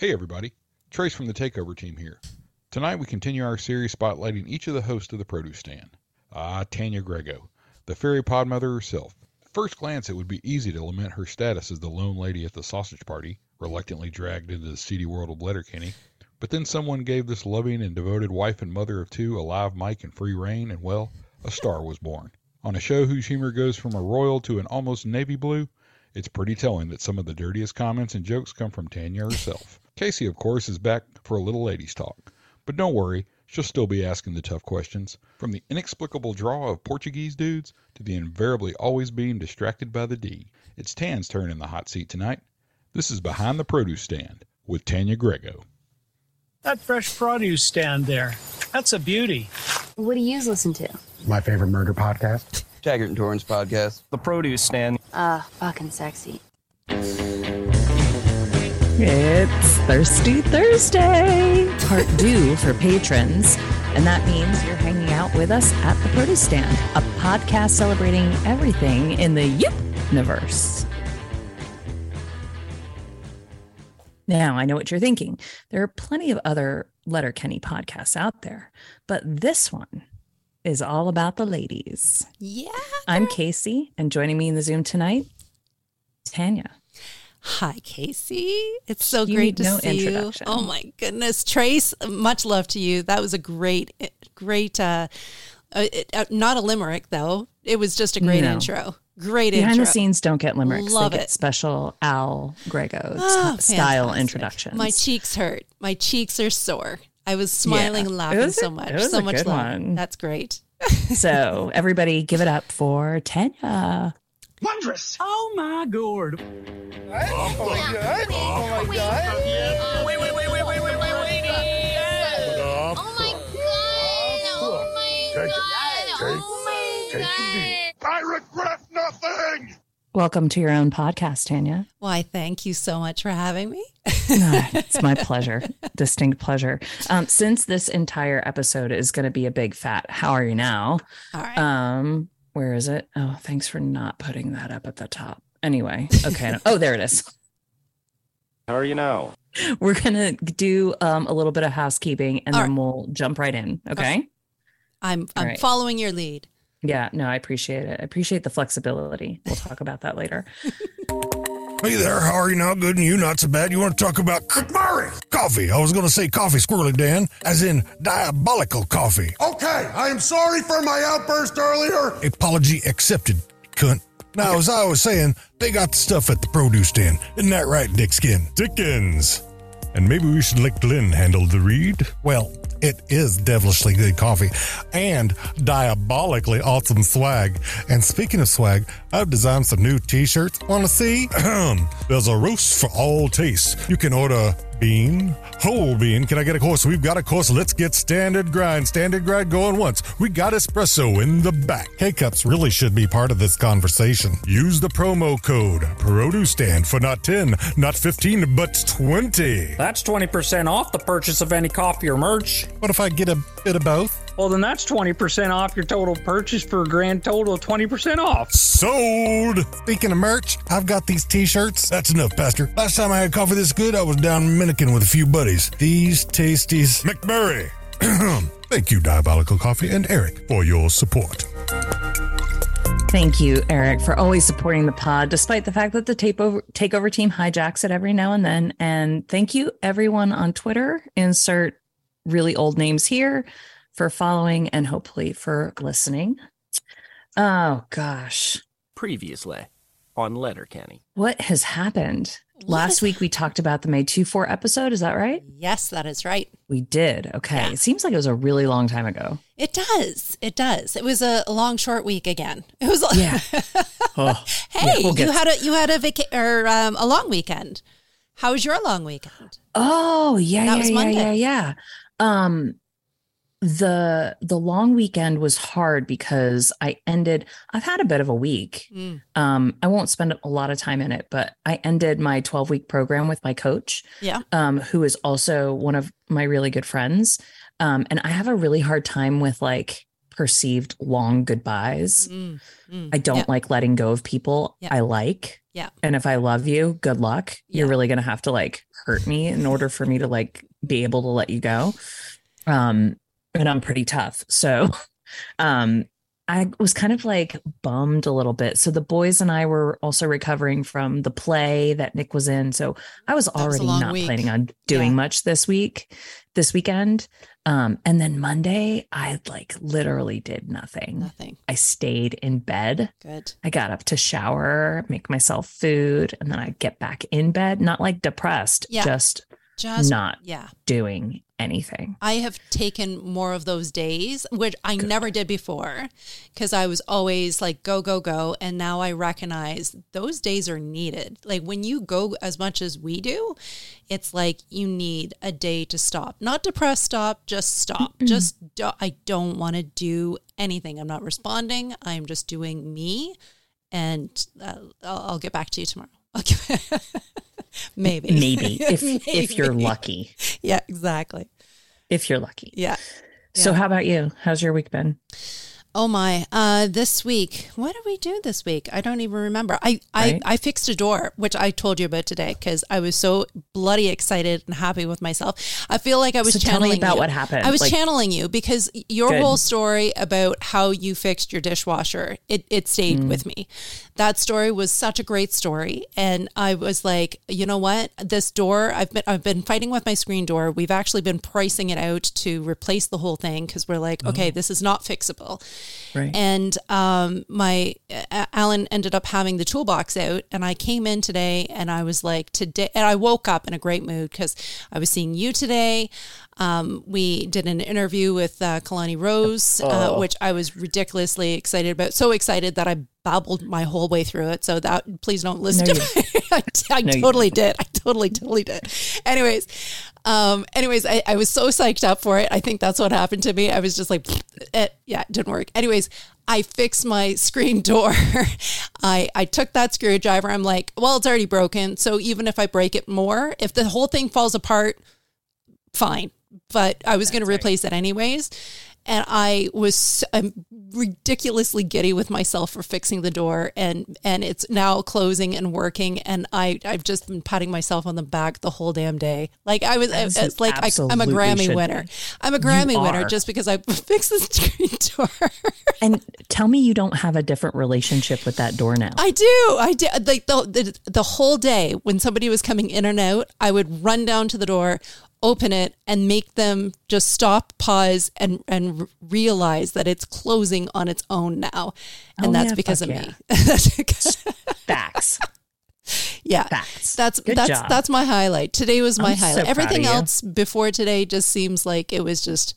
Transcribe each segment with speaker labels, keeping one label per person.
Speaker 1: Hey everybody, Trace from the Takeover team here. Tonight we continue our series spotlighting each of the hosts of the produce stand. Ah, Tanya Grego, the fairy pod mother herself. At first glance, it would be easy to lament her status as the lone lady at the sausage party, reluctantly dragged into the seedy world of Letterkenny. But then someone gave this loving and devoted wife and mother of two a live mic and free rein, and well, a star was born. On a show whose humor goes from a royal to an almost navy blue, it's pretty telling that some of the dirtiest comments and jokes come from Tanya herself. Kacey, of course, is back for a little ladies' talk. But don't worry, she'll still be asking the tough questions. From the inexplicable draw of Portuguese dudes to the invariably always being distracted by the D. It's Tan's turn in the hot seat tonight. This is Behind the Produce Stand with Tanya Grego.
Speaker 2: That fresh produce stand there, that's a beauty.
Speaker 3: What do you listen to?
Speaker 4: My favorite murder podcast.
Speaker 5: Taggart and Torrance podcast.
Speaker 2: The produce stand.
Speaker 3: Uh, fucking sexy.
Speaker 6: It's Thirsty Thursday, part due for patrons. And that means you're hanging out with us at the Produce Stand, a podcast celebrating everything in the universe. Now, I know what you're thinking. There are plenty of other Letterkenny podcasts out there, but this one is all about the ladies.
Speaker 7: Yeah.
Speaker 6: I'm Kacey, and joining me in the Zoom tonight, Tanya.
Speaker 7: Hi, Kacey. It's so
Speaker 6: You
Speaker 7: great to
Speaker 6: no
Speaker 7: see you. Oh my goodness, Trace. Much love to you. That was a great, great. Uh, uh, it- uh, not a limerick though. It was just a great
Speaker 6: No.
Speaker 7: intro. Great
Speaker 6: Behind
Speaker 7: intro.
Speaker 6: the scenes don't get limericks.
Speaker 7: Love
Speaker 6: they get
Speaker 7: it.
Speaker 6: special Al Grego
Speaker 7: Oh,
Speaker 6: style
Speaker 7: fantastic.
Speaker 6: introductions.
Speaker 7: My cheeks hurt. My cheeks are sore. I was smiling
Speaker 6: Yeah.
Speaker 7: laughing
Speaker 6: was a-
Speaker 7: so much.
Speaker 6: it was
Speaker 7: So
Speaker 6: a
Speaker 7: much love.
Speaker 6: one.
Speaker 7: That's great.
Speaker 6: so everybody give it up for Tanya.
Speaker 2: Wondrous. Oh my gourd.
Speaker 3: Oh my god! Oh my god! Oh my god! Oh my god. Oh my god.
Speaker 8: I regret nothing.
Speaker 6: Welcome to your own podcast, Tanya.
Speaker 7: Why? Thank you so much for having me.
Speaker 6: No, it's my pleasure, distinct pleasure. Um, since this entire episode is going to be a big fat "How are you now?"
Speaker 7: All right.
Speaker 6: Um, where is it? Oh, thanks for not putting that up at the top. Anyway, okay. oh, there it is.
Speaker 5: How are you now?
Speaker 6: We're gonna do um, a little bit of housekeeping, and
Speaker 7: All
Speaker 6: then we'll jump right in. Okay.
Speaker 7: I'm I'm
Speaker 6: right.
Speaker 7: following your lead.
Speaker 6: Yeah, no, I appreciate it. I appreciate the flexibility. We'll talk about that later.
Speaker 8: Hey there, how are you now? Good and you? Not so bad. You want to talk about Murray coffee? I was going to say coffee squirrely, Dan, as in diabolical coffee. Okay, I am sorry for my outburst earlier. Apology accepted, cunt. Now, as I was saying, they got the stuff at the produce stand. Isn't that right, Dickskin? Dickens. And maybe we should let Glen handle the read? Well, it is devilishly good coffee and diabolically awesome swag. And speaking of swag, I've designed some new t shirts. Want to see? There's a roast for all tastes. You can order bean, whole bean. Can I get a course? We've got a course. Let's get standard grind. Standard grind going once. We got espresso in the back. K cups really should be part of this conversation. Use the promo code Produce Stand for not 10, not 15, but 20.
Speaker 2: That's 20% off the purchase of any coffee or merch.
Speaker 8: What if I get a bit of both?
Speaker 2: Well, then that's 20% off your total purchase for a grand total of 20% off.
Speaker 8: Sold! Speaking of merch, I've got these t shirts. That's enough, Pastor. Last time I had coffee this good, I was down in Minikin with a few buddies. These tasties. McMurray! Thank you, Diabolical Coffee, and Eric, for your support.
Speaker 6: Thank you, Eric, for always supporting the pod, despite the fact that the takeover takeover team hijacks it every now and then. And thank you, everyone on Twitter. Insert really old names here for following and hopefully for listening. Oh gosh,
Speaker 5: Previously on Letterkenny.
Speaker 6: what has happened? Last week we talked about the May 2 4 episode. Is that right?
Speaker 7: Yes, that is right.
Speaker 6: We did. Okay.
Speaker 7: Yeah.
Speaker 6: It seems like it was a really long time ago.
Speaker 7: It does. It does. It was a long, short week again. It was.
Speaker 6: Yeah. Oh,
Speaker 7: hey,
Speaker 6: Yeah, we'll
Speaker 7: you
Speaker 6: get-
Speaker 7: had a you had a vaca- or um, a long weekend. How was your long weekend?
Speaker 6: Oh, yeah,
Speaker 7: That
Speaker 6: yeah,
Speaker 7: was
Speaker 6: yeah,
Speaker 7: Monday.
Speaker 6: yeah, yeah. Um the the long weekend was hard because I ended I've had a bit of a week.
Speaker 7: Mm,
Speaker 6: Um I won't spend a lot of time in it, but I ended my 12 week program with my coach,
Speaker 7: yeah.
Speaker 6: um who is also one of my really good friends. Um and I have a really hard time with like perceived long goodbyes.
Speaker 7: Mm, mm.
Speaker 6: I don't
Speaker 7: Yeah.
Speaker 6: like letting go of people
Speaker 7: Yeah.
Speaker 6: I like.
Speaker 7: Yeah.
Speaker 6: And if I love you, good luck. You're really going to have to like hurt me in order for me to like be able to let you go. Um and I'm pretty tough. So um I was kind of like bummed a little bit. So the boys and I were also recovering from the play that Nick was in. So I was
Speaker 7: was
Speaker 6: already
Speaker 7: long
Speaker 6: not
Speaker 7: week.
Speaker 6: planning on doing
Speaker 7: Yeah.
Speaker 6: much this week, this weekend. Um, and then Monday, I like literally did nothing.
Speaker 7: Nothing.
Speaker 6: I stayed in bed.
Speaker 7: Good.
Speaker 6: I got up to shower, make myself food, and then I get back in bed, not like depressed,
Speaker 7: Yeah.
Speaker 6: just
Speaker 7: Just
Speaker 6: not
Speaker 7: Yeah.
Speaker 6: doing anything.
Speaker 7: I have taken more of those days, which I never did before because I was always like, go, go, go. And now I recognize those days are needed. Like when you go as much as we do, it's like you need a day to stop. Not depressed, stop, just stop. Just, do- I don't want to do anything. I'm not responding. I'm just doing me. And uh, I'll, I'll get back to you tomorrow. I'll Maybe.
Speaker 6: Maybe if if you're lucky.
Speaker 7: Yeah, exactly.
Speaker 6: If you're lucky.
Speaker 7: Yeah.
Speaker 6: So how about you? How's your week been?
Speaker 7: Oh my! Uh, this week, what did we do this week? I don't even remember. I I,
Speaker 6: Right.
Speaker 7: I fixed a door, which I told you about today because I was so bloody excited and happy with myself. I feel like I was
Speaker 6: So
Speaker 7: channeling
Speaker 6: about
Speaker 7: you.
Speaker 6: what happened.
Speaker 7: I was
Speaker 6: Like-
Speaker 7: channeling you because your
Speaker 6: Good.
Speaker 7: whole story about how you fixed your dishwasher it it stayed
Speaker 6: Mm.
Speaker 7: with me. That story was such a great story, and I was like, you know what? This door, I've been I've been fighting with my screen door. We've actually been pricing it out to replace the whole thing because we're like,
Speaker 6: Oh.
Speaker 7: okay, this is not fixable.
Speaker 6: Right.
Speaker 7: And um, my uh, Alan ended up having the toolbox out, and I came in today, and I was like, today, and I woke up in a great mood because I was seeing you today. Um, we did an interview with uh, Kalani Rose, uh,
Speaker 6: Oh.
Speaker 7: which I was ridiculously excited about. So excited that I babbled my whole way through it. So that please don't listen
Speaker 6: No,
Speaker 7: to me. I, I
Speaker 6: No, you
Speaker 7: totally did. I totally, totally did. Anyways, um, anyways, I, I was so psyched up for it. I think that's what happened to me. I was just like, it, yeah, it didn't work. Anyways, I fixed my screen door. I, I took that screwdriver. I'm like, well, it's already broken. So even if I break it more, if the whole thing falls apart, fine. But I was going to replace it anyways. And I was I'm ridiculously giddy with myself for fixing the door, and and it's now closing and working. And I I've just been patting myself on the back the whole damn day. Like I was,
Speaker 6: As
Speaker 7: uh,
Speaker 6: it's
Speaker 7: like I, I'm a Grammy winner.
Speaker 6: be.
Speaker 7: I'm a Grammy winner just because I fixed the screen door.
Speaker 6: And tell me you don't have a different relationship with that door now.
Speaker 7: I do. I do. Like the, the the whole day when somebody was coming in and out, I would run down to the door, open it, and make them just stop, pause, and and realize that it's closing on its own now, and
Speaker 6: Oh,
Speaker 7: that's
Speaker 6: yeah,
Speaker 7: because of
Speaker 6: fuck
Speaker 7: me. That's
Speaker 6: Facts.
Speaker 7: yeah,
Speaker 6: Facts.
Speaker 7: that's
Speaker 6: Good
Speaker 7: that's
Speaker 6: job.
Speaker 7: that's my highlight. Today was my
Speaker 6: I'm
Speaker 7: highlight.
Speaker 6: of
Speaker 7: Everything else before today just seems like it was just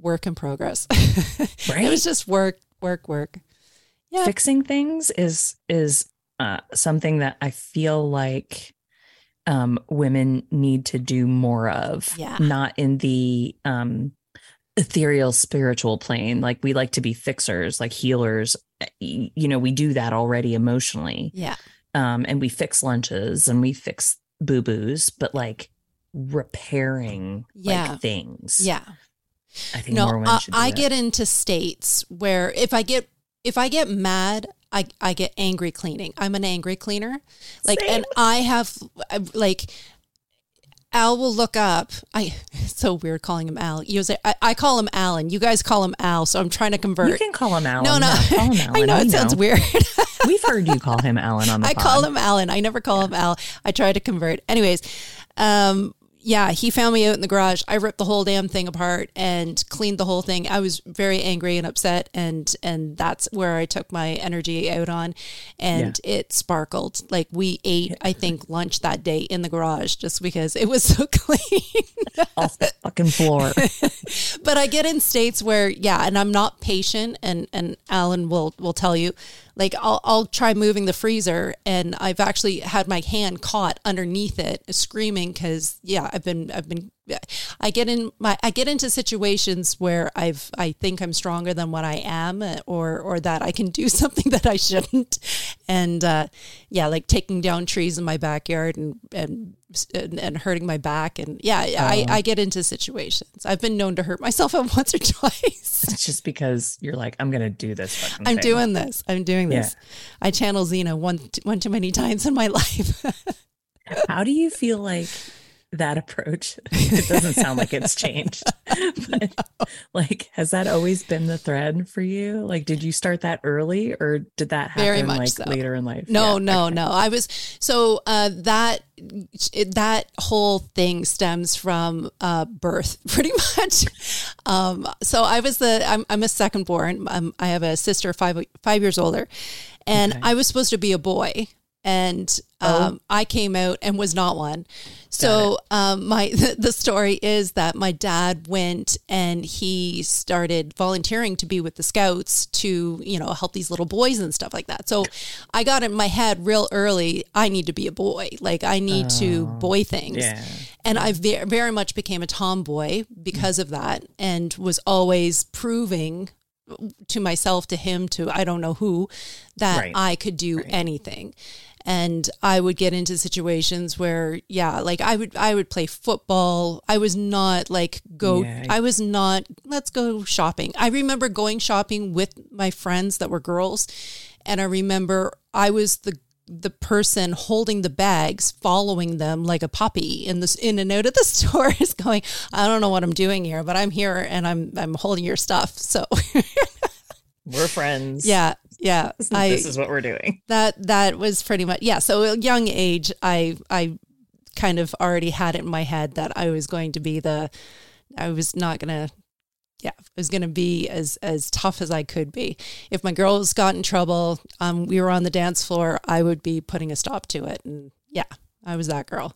Speaker 7: work in progress.
Speaker 6: Right?
Speaker 7: It was just work, work, work. Yeah.
Speaker 6: fixing things is is uh, something that I feel like um, women need to do more of.
Speaker 7: Yeah.
Speaker 6: Not in the um, ethereal spiritual plane. Like we like to be fixers, like healers. You know, we do that already emotionally.
Speaker 7: Yeah.
Speaker 6: Um, and we fix lunches and we fix boo boos, but like repairing
Speaker 7: Yeah.
Speaker 6: like things.
Speaker 7: Yeah.
Speaker 6: I think more
Speaker 7: no
Speaker 6: women
Speaker 7: I,
Speaker 6: should do
Speaker 7: I get into states where if i get if i get mad i i get angry cleaning i'm an angry cleaner like
Speaker 6: Same.
Speaker 7: and i have like Al will look up. I it's so weird calling him Al. You say I, I call him Alan. You guys call him Al. So I'm trying to convert.
Speaker 6: You can call him Alan.
Speaker 7: no, no.
Speaker 6: Yeah, Alan.
Speaker 7: I know
Speaker 6: We
Speaker 7: it sounds weird.
Speaker 6: We've heard you call him Alan on the
Speaker 7: I
Speaker 6: pod.
Speaker 7: call him Alan. I never call him Al. I try to convert. Anyways, um, yeah, he found me out in the garage. I ripped the whole damn thing apart and cleaned the whole thing. I was very angry and upset, and and that's where I took my energy out on, and it sparkled. Like we ate, I think, lunch that day in the garage just because it was so clean.
Speaker 6: off the fucking floor.
Speaker 7: but I get in states where, yeah, and I'm not patient, and and Alan will will tell you, like I'll I'll try moving the freezer, and I've actually had my hand caught underneath it, screaming because yeah, I've been I've been I get in my I get into situations where I've I think I'm stronger than what I am, or or that I can do something that I shouldn't, and uh, yeah, like taking down trees in my backyard and and and, and hurting my back. And yeah, I, oh. I get into situations. I've been known to hurt myself once or twice.
Speaker 6: It's just because you're like, I'm gonna do this.
Speaker 7: I'm
Speaker 6: thing.
Speaker 7: doing this. I'm doing this. I channel Xena one one too many times in my life.
Speaker 6: How do you feel like that approach? It doesn't sound like it's changed. but, like, has that always been the thread for you? Like, did you start that early, or did that happen like
Speaker 7: so.
Speaker 6: later in life?
Speaker 7: No,
Speaker 6: Yeah,
Speaker 7: no,
Speaker 6: okay.
Speaker 7: no. I was so uh, that that whole thing stems from uh, birth, pretty much. Um, so I was the I'm, I'm a second born. Um, I have a sister five five years older, and
Speaker 6: Okay.
Speaker 7: I was supposed to be a boy, and
Speaker 6: Oh.
Speaker 7: um, I came out and was not one. So um, my the, story is that my dad went and he started volunteering to be with the scouts to you know help these little boys and stuff like that. So I got in my head real early. I need to be a boy. Like I need to boy things.
Speaker 6: Yeah.
Speaker 7: And I ve- very much became a tomboy because of that, and was always proving to myself, to him, to I don't know who, that
Speaker 6: Right.
Speaker 7: I could do anything. And I would get into situations where, yeah, like I would, I would play football. I was not like go.
Speaker 6: Yeah.
Speaker 7: I was not. Let's go shopping. I remember going shopping with my friends that were girls, and I remember I was the the person holding the bags, following them like a puppy in this in and out of the store is going, I don't know what I'm doing here, but I'm here and I'm I'm holding your stuff. So
Speaker 6: We're friends.
Speaker 7: yeah, yeah. I
Speaker 6: this is what we're doing.
Speaker 7: that that was pretty much yeah. So at a young age, I I kind of already had it in my head that I was going to be the I was not gonna yeah, I was gonna be as as tough as I could be. If my girls got in trouble, um, we were on the dance floor, I would be putting a stop to it. And yeah, I was that girl.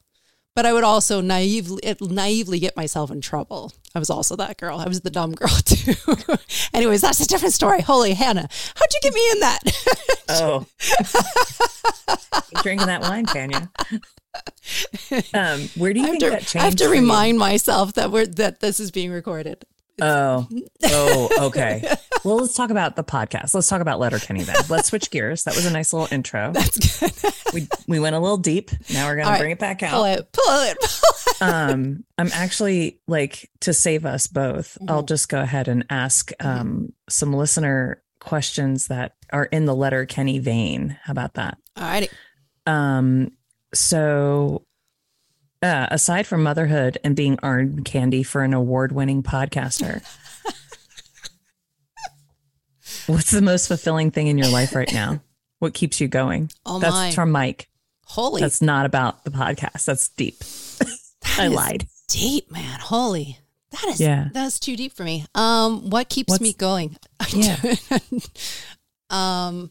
Speaker 7: But I would also naively naively get myself in trouble. I was also that girl. I was the dumb girl too. Anyways, that's a different story. Holy Hannah, how'd you get me in that?
Speaker 6: Oh, drinking that wine, Tanya. Um, where do you
Speaker 7: I
Speaker 6: think
Speaker 7: to,
Speaker 6: that changed?
Speaker 7: I have to
Speaker 6: for you?
Speaker 7: remind myself that we're that this is being recorded.
Speaker 6: Oh, oh, okay. Well, let's talk about the podcast. Let's talk about Letterkenny then. Let's switch gears. That was a nice little intro.
Speaker 7: That's good.
Speaker 6: We we went a little deep. Now we're gonna
Speaker 7: All right.
Speaker 6: bring it back out.
Speaker 7: pull
Speaker 6: out.
Speaker 7: it, pull it.
Speaker 6: Um, I'm actually like to save us both. I'll
Speaker 7: Mhm.
Speaker 6: just go ahead and ask um some listener questions that are in the Letterkenny vein. How about that?
Speaker 7: All righty.
Speaker 6: Um, so uh, aside from motherhood and being arm candy for an award-winning podcaster, what's the most fulfilling thing in your life right now? What keeps you going?
Speaker 7: Oh
Speaker 6: That's
Speaker 7: my!
Speaker 6: from Mike.
Speaker 7: Holy,
Speaker 6: That's not about the podcast. That's deep.
Speaker 7: that
Speaker 6: I lied.
Speaker 7: Deep man. Holy, that is
Speaker 6: Yeah.
Speaker 7: That's too deep for me. Um, what keeps
Speaker 6: What's-
Speaker 7: me going?
Speaker 6: Yeah.
Speaker 7: um,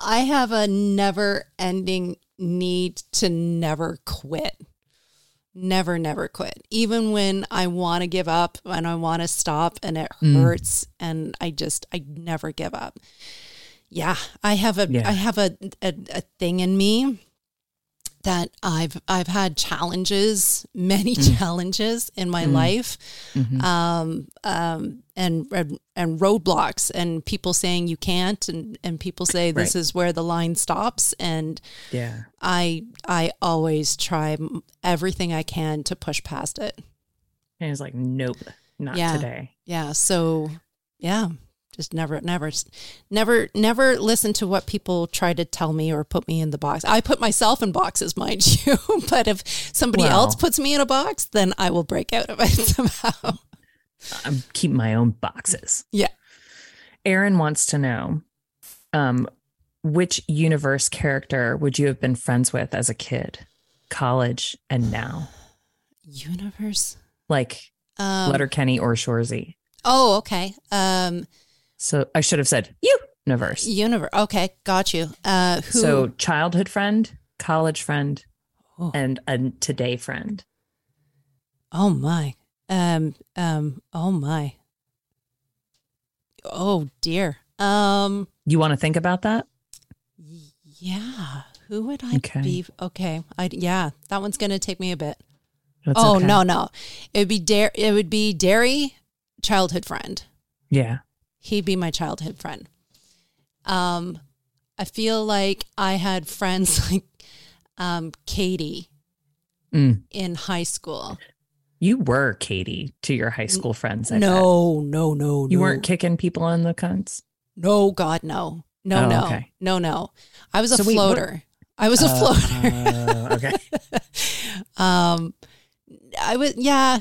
Speaker 7: I have a never-ending need to never quit. Never, never quit. Even when I want to give up and I want to stop and it
Speaker 6: Mm.
Speaker 7: hurts, and I just I never give up. Yeah, I have a I
Speaker 6: Yeah.
Speaker 7: have a, a a thing in me that I've I've had challenges, many
Speaker 6: Mm.
Speaker 7: challenges in my
Speaker 6: Mm.
Speaker 7: life,
Speaker 6: Mhm.
Speaker 7: um, um, and, and and roadblocks, and people saying you can't, and and people say this
Speaker 6: Right.
Speaker 7: is where the line stops, and
Speaker 6: Yeah.
Speaker 7: I I always try everything I can to push past it.
Speaker 6: And it's like, nope, not
Speaker 7: Yeah.
Speaker 6: today.
Speaker 7: Yeah. So yeah, just never, never, never, never listen to what people try to tell me or put me in the box. I put myself in boxes, mind you. but if somebody
Speaker 6: Well-
Speaker 7: else puts me in a box, then I will break out of it somehow.
Speaker 6: I'm keeping my own boxes.
Speaker 7: Yeah.
Speaker 6: Aaron wants to know um, which universe character would you have been friends with as a kid, college, and now?
Speaker 7: Universe.
Speaker 6: Like
Speaker 7: Um,
Speaker 6: Letterkenny or Shoresy.
Speaker 7: Oh, okay. Um,
Speaker 6: So I should have said you universe.
Speaker 7: universe. Okay, got you. Uh, who?
Speaker 6: So childhood friend, college friend,
Speaker 7: Oh.
Speaker 6: and a today friend.
Speaker 7: oh my. Um. Um. Oh my. Oh dear. Um.
Speaker 6: You want to think about that?
Speaker 7: Yeah. Who would I
Speaker 6: Okay.
Speaker 7: be? Okay. I yeah. That one's gonna take me a bit.
Speaker 6: That's
Speaker 7: oh
Speaker 6: okay.
Speaker 7: no no. It would be Dar. It would be Derry, childhood friend.
Speaker 6: Yeah.
Speaker 7: He'd be my childhood friend. Um, I feel like I had friends like um Katy
Speaker 6: Mm.
Speaker 7: in high school.
Speaker 6: You were Katy to your high school friends. I bet.
Speaker 7: no, no, no,
Speaker 6: you
Speaker 7: no.
Speaker 6: weren't kicking people in the cunts.
Speaker 7: No, God, no, no,
Speaker 6: Oh,
Speaker 7: no,
Speaker 6: okay.
Speaker 7: no, no. I was a
Speaker 6: So wait,
Speaker 7: floater. I was a
Speaker 6: Uh,
Speaker 7: floater.
Speaker 6: okay.
Speaker 7: um, I was, yeah.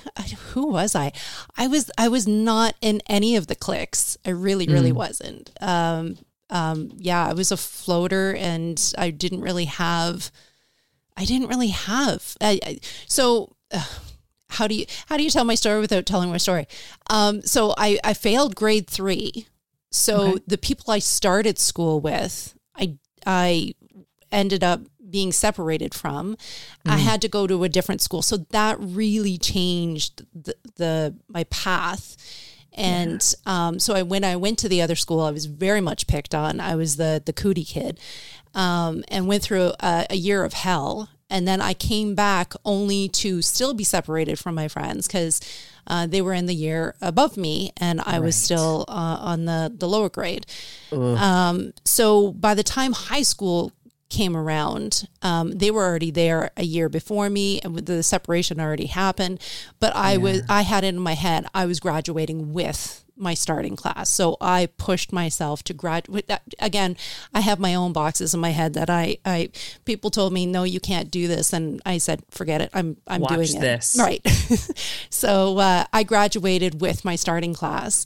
Speaker 7: Who was I? I was, I was not in any of the cliques. I really, really
Speaker 6: Mm.
Speaker 7: wasn't. Um, um, yeah, I was a floater, and I didn't really have. I didn't really have. I, I, so. Uh, how do you how do you tell my story without telling my story? Um, so I I failed grade three. So
Speaker 6: Okay.
Speaker 7: the people I started school with, I I ended up being separated from. I had to go to a different school. So that really changed the, the my path. And um, so I when I went to the other school, I was very much picked on. I was the the cootie kid, um, and went through a, a year of hell. And then I came back only to still be separated from my friends because uh, they were in the year above me, and I was still uh, on the the lower grade. Um, so by the time high school came around, um, they were already there a year before me, and the separation already happened. But I was I had it in my head I was graduating with my starting class, so I pushed myself to graduate. Again, I have my own boxes in my head that I I people told me no, you can't do this, and I said forget it. I'm I'm
Speaker 6: Watch
Speaker 7: doing it
Speaker 6: this.
Speaker 7: right. so uh, I graduated with my starting class.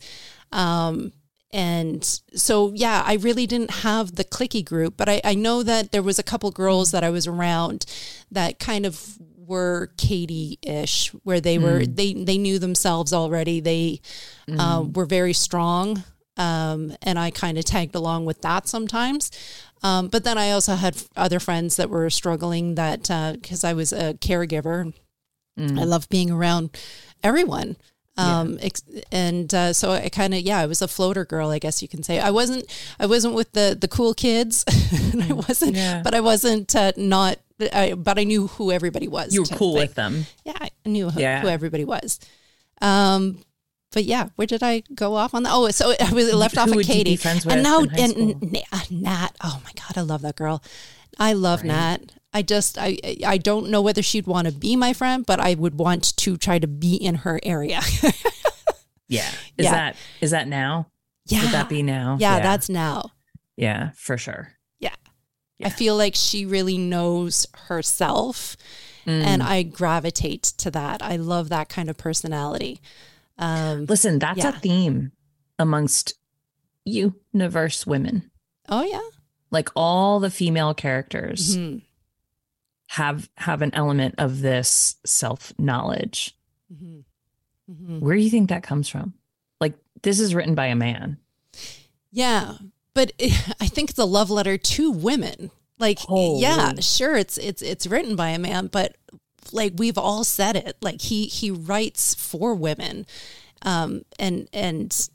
Speaker 7: Um, and so, yeah, I really didn't have the clicky group, but I, I know that there was a couple girls that I was around that kind of were Katy-ish, where they were they they knew themselves already. They uh, were very strong, um, and I kind of tagged along with that sometimes. Um, but then I also had other friends that were struggling that because I was a caregiver. I love being around everyone. Um, ex- and uh, so I kind of yeah, I was a floater girl, I guess you can say. I wasn't I wasn't with the the cool kids, and I wasn't,
Speaker 6: Yeah.
Speaker 7: but I wasn't uh, not. I, but I knew who everybody was.
Speaker 6: You were cool with them.
Speaker 7: Yeah, I knew who,
Speaker 6: Yeah.
Speaker 7: who everybody was. Um, but yeah, where did I go off on that? Oh, so I was left
Speaker 6: Who
Speaker 7: off of
Speaker 6: Katy,
Speaker 7: and now and Nat. Oh my god, I love that girl. I love Nat. I just I I don't know whether she'd want to be my friend, but I would want to try to be in her area.
Speaker 6: Yeah. Is
Speaker 7: Yeah.
Speaker 6: that is that now?
Speaker 7: yeah,
Speaker 6: Would that be now?
Speaker 7: yeah, that's now.
Speaker 6: yeah, for sure. Yeah.
Speaker 7: I feel like she really knows herself,
Speaker 6: Mm.
Speaker 7: and I gravitate to that. I love that kind of personality. Um,
Speaker 6: Listen, that's
Speaker 7: Yeah.
Speaker 6: a theme amongst universe women.
Speaker 7: oh yeah.
Speaker 6: Like all the female characters
Speaker 7: Mhm.
Speaker 6: Have have an element of this self knowledge.
Speaker 7: Mhm. Mhm.
Speaker 6: Where do you think that comes from? Like this is written by a man.
Speaker 7: Yeah, but it, I think it's a love letter to women. Like,
Speaker 6: Holy.
Speaker 7: yeah, sure, it's it's it's written by a man, but like we've all said it. Like he he writes for women, um, and and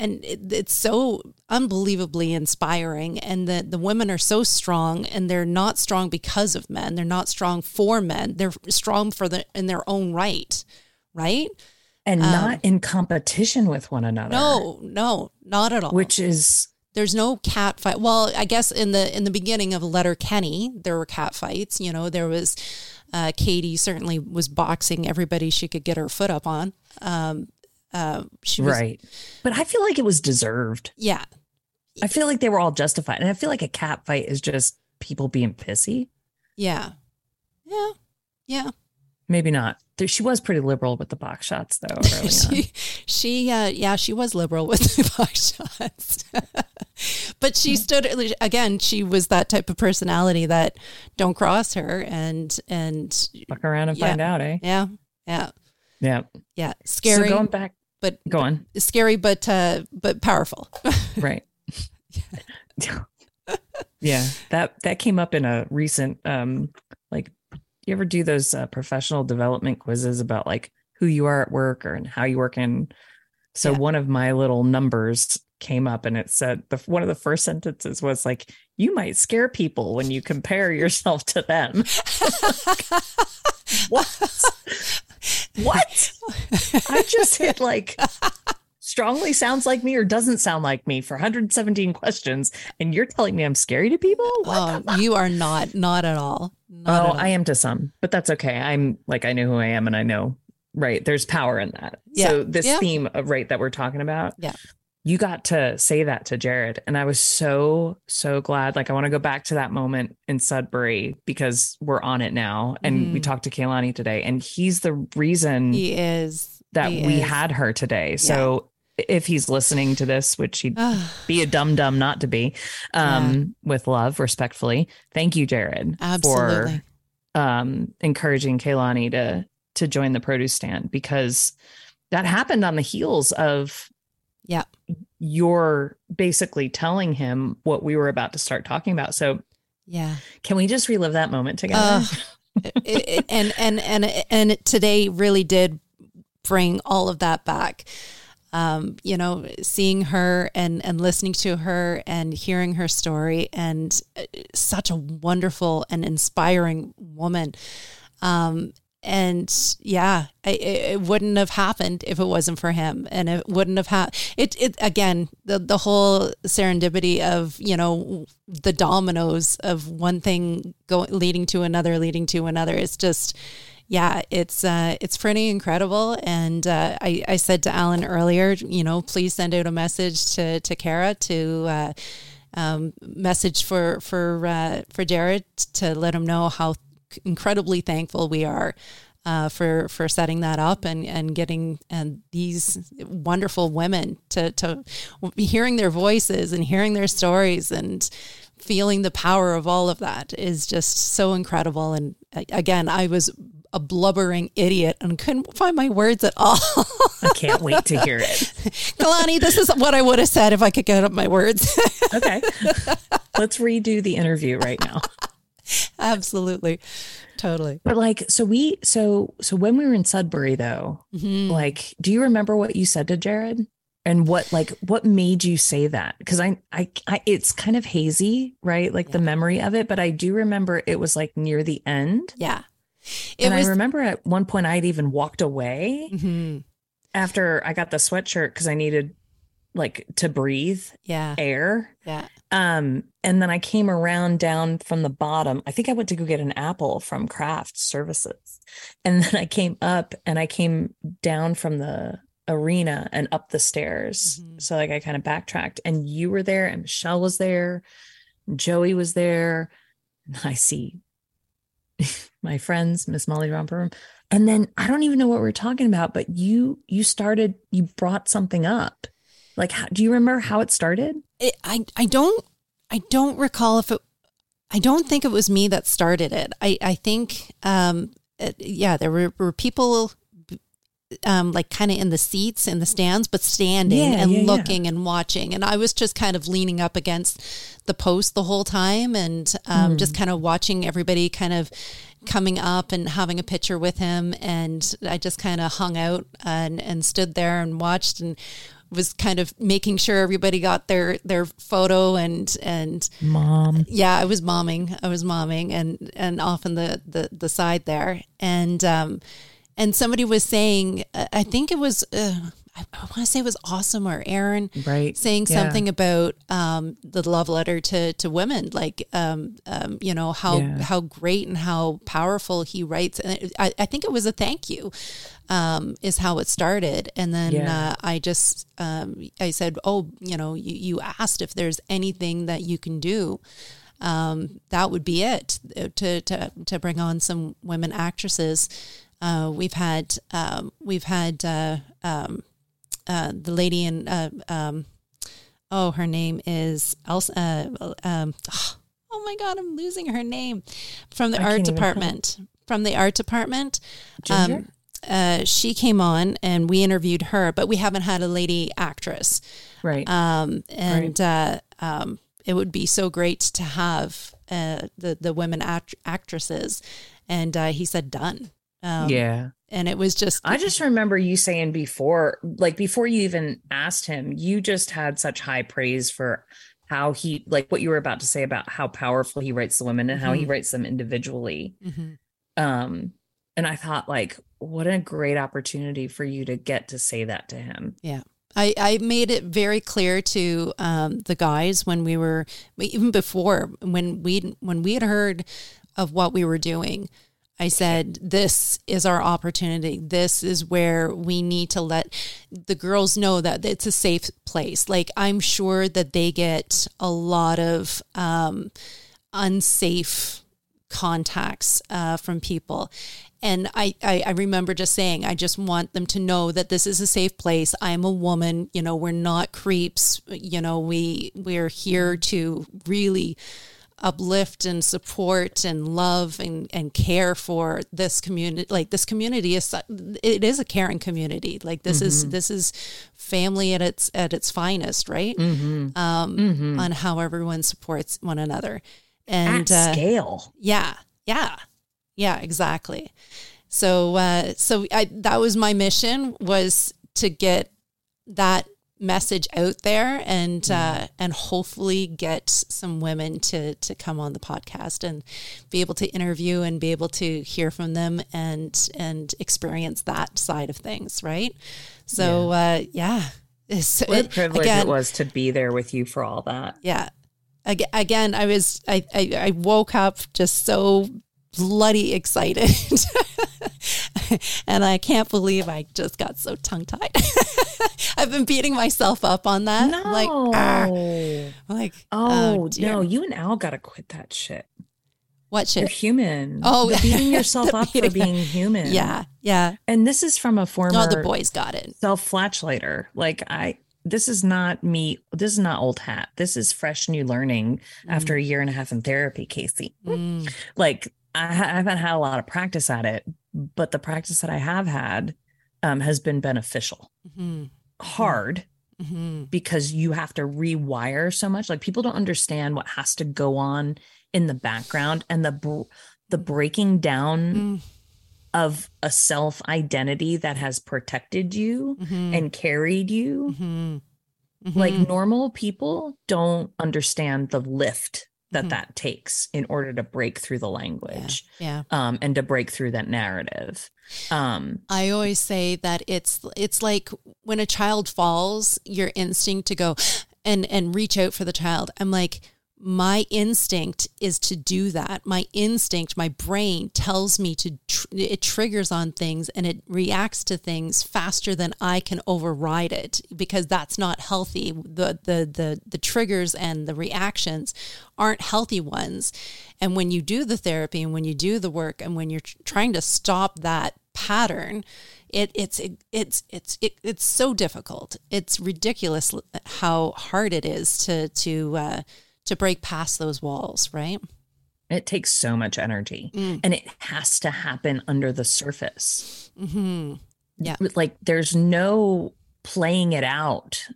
Speaker 7: and it, it's so unbelievably inspiring. And the the women are so strong, and they're not strong because of men. They're not strong for men. They're strong for the in their own right, right?
Speaker 6: And
Speaker 7: Um,
Speaker 6: not in competition with one another.
Speaker 7: No, no, not at all.
Speaker 6: Which is
Speaker 7: there's no cat fight. Well, I guess in the in the beginning of Letterkenny, there were cat fights. You know, there was uh, Katy certainly was boxing everybody she could get her foot up on. Um, uh, she was
Speaker 6: right. But I feel like it was deserved.
Speaker 7: yeah,
Speaker 6: I feel like they were all justified. And I feel like a cat fight is just people being pissy.
Speaker 7: yeah, yeah, yeah.
Speaker 6: Maybe not. There, she was pretty liberal with the box shots, though.
Speaker 7: She she uh, yeah she was liberal with the box shots, but she stood again. She was that type of personality that don't cross her and and
Speaker 6: Fuck around and
Speaker 7: Yeah.
Speaker 6: find out, eh?
Speaker 7: yeah yeah
Speaker 6: Yeah.
Speaker 7: yeah scary
Speaker 6: So going back,
Speaker 7: but
Speaker 6: go on.
Speaker 7: scary but uh but powerful
Speaker 6: Right. yeah. That that came up in a recent um like you ever do those uh, professional development quizzes about like who you are at work or and how you work in so
Speaker 7: Yeah.
Speaker 6: one of my little numbers came up and it said the one of the first sentences was like you might scare people when you compare yourself to them. what? what? I just hit like strongly sounds like me or doesn't sound like me for 117 questions, and you're telling me I'm scary to people? What
Speaker 7: Oh, you are not, not at all. Not
Speaker 6: Oh,
Speaker 7: at all.
Speaker 6: I am to some, but that's okay. I'm like I know who I am, and I know right. There's power in that.
Speaker 7: Yeah.
Speaker 6: So this
Speaker 7: Yeah.
Speaker 6: theme of right that we're talking about.
Speaker 7: Yeah.
Speaker 6: You got to say that to Jared, and I was so so glad. Like I want to go back to that moment in Sudbury because we're on it now, and we
Speaker 7: Mhm.
Speaker 6: talked to Kaylani today, and he's the reason
Speaker 7: He is.
Speaker 6: that
Speaker 7: He
Speaker 6: we
Speaker 7: is.
Speaker 6: had her today. So if he's listening to this, which he'd be a dumb dumb not to be, um, with love, respectfully. Thank you, Jared,
Speaker 7: Absolutely.
Speaker 6: for um encouraging Kaylani to to join the produce stand because that happened on the heels of
Speaker 7: Yeah.
Speaker 6: You're basically telling him what we were about to start talking about. So
Speaker 7: yeah.
Speaker 6: can we just relive that moment together?
Speaker 7: Uh, it, it- and and and and today really did bring all of that back. Um, you know, seeing her and and listening to her and hearing her story, and uh, such a wonderful and inspiring woman. Um, and yeah, I, it, wouldn't have happened if it wasn't for him, and it wouldn't have had it. It again, the the whole serendipity of you know the dominoes of one thing going leading to another, leading to another. It's just yeah, it's uh, it's pretty incredible. And uh, I, I said to Alan earlier, you know, please send out a message to to Kara to uh, um, message for for uh, for Jared to let him know how incredibly thankful we are. Uh, for for setting that up and and getting and these wonderful women to to hearing their voices and hearing their stories and feeling the power of all of that is just so incredible. And again, I was a blubbering idiot and couldn't find my words at all.
Speaker 6: I can't wait to hear it.
Speaker 7: Kalani, this is what I would have said if I could get up my words.
Speaker 6: Okay. Let's redo the interview right now.
Speaker 7: Absolutely. Totally.
Speaker 6: But like, so we, so, so when we were in Sudbury though,
Speaker 7: Mhm.
Speaker 6: like, do you remember what you said to Jared? And what, like, what made you say that? Cause I, I, I it's kind of hazy, right? Like the memory of it, but I do remember it was like near the end.
Speaker 7: Yeah. It
Speaker 6: and
Speaker 7: was.
Speaker 6: I remember at one point I'd even walked away
Speaker 7: Mhm.
Speaker 6: after I got the sweatshirt because I needed like to breathe
Speaker 7: Yeah.
Speaker 6: air.
Speaker 7: Yeah.
Speaker 6: Um, and then I came around down from the bottom. I think I went to go get an apple from Craft Services. And then I came up and I came down from the arena and up the stairs.
Speaker 7: Mhm.
Speaker 6: So like I kind of backtracked and you were there and Michelle was there, Joey was there. And I see my friends, Miss Molly Romper. And then I don't even know what we're talking about, but you you started you brought something up. Like how, do you remember how it started?
Speaker 7: it, I I don't I don't recall if it I don't think it was me that started it. I I think um it- yeah there were, were people um like kind of in the seats in the stands but standing
Speaker 6: Yeah,
Speaker 7: and
Speaker 6: yeah, yeah.
Speaker 7: looking and watching and I was just kind of leaning up against the post the whole time and um
Speaker 6: Mm.
Speaker 7: just kind of watching everybody kind of coming up and having a picture with him and I just kind of hung out and and stood there and watched and was kind of making sure everybody got their their photo and and
Speaker 6: Mom.
Speaker 7: yeah I was momming I was momming and and off on the the, the side there and um and somebody was saying uh, I think it was uh, I, I want to say it was awesome or Aaron
Speaker 6: Right.
Speaker 7: saying
Speaker 6: Yeah.
Speaker 7: something about um, the love letter to to women, like um, um, you know how
Speaker 6: Yeah.
Speaker 7: how great and how powerful he writes. And it- I, I think it was a thank you, um, is how it started. And then
Speaker 6: Yeah.
Speaker 7: uh, I just um, I said, oh, you know, you, you asked if there's anything that you can do. Um, that would be it uh, to to to bring on some women actresses. Uh, we've had um, we've had uh, um, uh, the lady in uh, um, oh her name is Elsa. Uh, um, oh my god, I'm losing her name from the
Speaker 6: I
Speaker 7: art department. From the art department,
Speaker 6: Ginger?
Speaker 7: Uh, she came on and we interviewed her, but we haven't had a lady actress.
Speaker 6: right.
Speaker 7: Um, and uh, um, it would be so great to have uh, the the women act- actresses. And uh, he said, "Done." Um,
Speaker 6: yeah.
Speaker 7: and it was just
Speaker 6: I just remember you saying before, like before you even asked him, you just had such high praise for how he, like what you were about to say about how powerful he writes the women and how he
Speaker 7: Mhm.
Speaker 6: writes them individually.
Speaker 7: Mhm.
Speaker 6: Um, and I thought, like, what a great opportunity for you to get to say that to him.
Speaker 7: Yeah. I, I made it very clear to um, the guys when we were even before when we when we had heard of what we were doing. I said, "This is our opportunity. This is where we need to let the girls know that it's a safe place." Like I'm sure that they get a lot of um, unsafe contacts uh, from people, and I, I, I remember just saying, I just want them to know that this is a safe place. I'm a woman. You know, we're not creeps. You know, we we're here to really uplift and support and love and, and care for this community like this community is it is a caring community like this mm-hmm. is this is family at its at its finest right mm-hmm. Um, mm-hmm. on how everyone supports one another and
Speaker 6: at uh, scale.
Speaker 7: yeah yeah yeah exactly. So uh so I that was my mission was to get that message out there and mm. uh, and hopefully get some women to to come on the podcast and be able to interview and be able to hear from them and and experience that side of things right? So yeah, uh, yeah.
Speaker 6: It's, what it, privilege again, it was to be there with you for all that.
Speaker 7: Yeah again i was I, I i woke up just so bloody excited and I can't believe I just got so tongue tied. I've been beating myself up on that.
Speaker 6: No.
Speaker 7: Like,
Speaker 6: ah. like oh, oh no, you and Al got to quit that shit.
Speaker 7: What shit?
Speaker 6: You're human. Oh, the beating yourself up for being human.
Speaker 7: Yeah, yeah.
Speaker 6: And this is from a former.
Speaker 7: Oh, the boys got it.
Speaker 6: Self flatulator. Like I, this is not me. This is not old hat. This is fresh new learning mm. after a year and a half in therapy, Kacey. Mm. Like I haven't had a lot of practice at it, but the practice that I have had um, has been beneficial. Mm-hmm. Hard mm-hmm. because you have to rewire so much. Like people don't understand what has to go on in the background and the the breaking down mm. Of a self identity that has protected you mm-hmm. and carried you. Mm-hmm. Like mm-hmm. normal people don't understand the lift that mm-hmm. that takes in order to break through the language
Speaker 7: yeah, yeah.
Speaker 6: Um, and to break through that narrative um,
Speaker 7: i always say that it's it's like when a child falls your instinct to go and and reach out for the child i'm like my instinct is to do that. My instinct, my brain tells me to, tr- it triggers on things and it reacts to things faster than I can override it because that's not healthy. The, the, the, the triggers and the reactions aren't healthy ones. And when you do the therapy and when you do the work and when you're tr- trying to stop that pattern, it, it's it, it's it's it, it's so difficult. It's ridiculous how hard it is to to uh, to break past those walls, right?
Speaker 6: It takes so much energy mm. and it has to happen under the surface.
Speaker 7: Mm-hmm. Yeah.
Speaker 6: Like there's no playing it out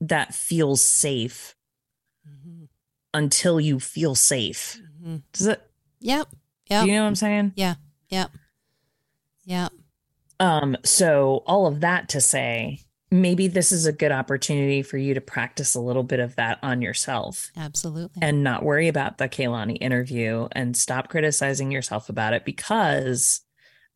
Speaker 6: that feels safe mm-hmm. until you feel safe. Mm-hmm. Does it?
Speaker 7: Yep. Yep.
Speaker 6: Do you know what I'm saying?
Speaker 7: Yeah. Yep. Yep.
Speaker 6: Um, so all of that to say, maybe this is a good opportunity for you to practice a little bit of that on yourself.
Speaker 7: Absolutely.
Speaker 6: And not worry about the Kaylani interview and stop criticizing yourself about it because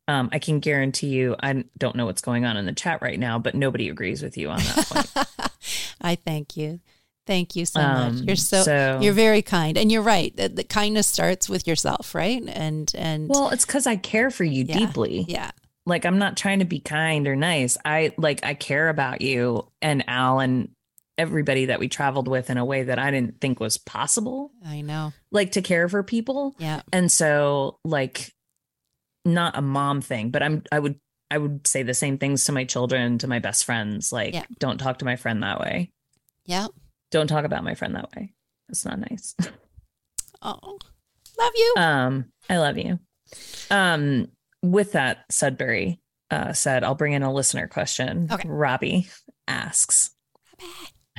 Speaker 6: um, I can guarantee you, I don't know what's going on in the chat right now, but nobody agrees with you on that point.
Speaker 7: I thank you. Thank you so um, much. You're so, so, you're very kind, and you're right. The, the, kindness starts with yourself, right? And and
Speaker 6: well, it's because I care for you
Speaker 7: yeah,
Speaker 6: deeply.
Speaker 7: Yeah,
Speaker 6: like I'm not trying to be kind or nice. I like I care about you and Al and everybody that we traveled with in a way that I didn't think was possible.
Speaker 7: I know.
Speaker 6: Like to care for people.
Speaker 7: Yeah.
Speaker 6: And so like not a mom thing, but I'm I would I would say the same things to my children, to my best friends. Like, yeah. don't talk to my friend that way.
Speaker 7: Yeah.
Speaker 6: Don't talk about my friend that way. That's not nice.
Speaker 7: oh. Love you.
Speaker 6: Um, I love you. Um, with that, Sudbury uh, said, I'll bring in a listener question.
Speaker 7: Okay.
Speaker 6: Robbie asks,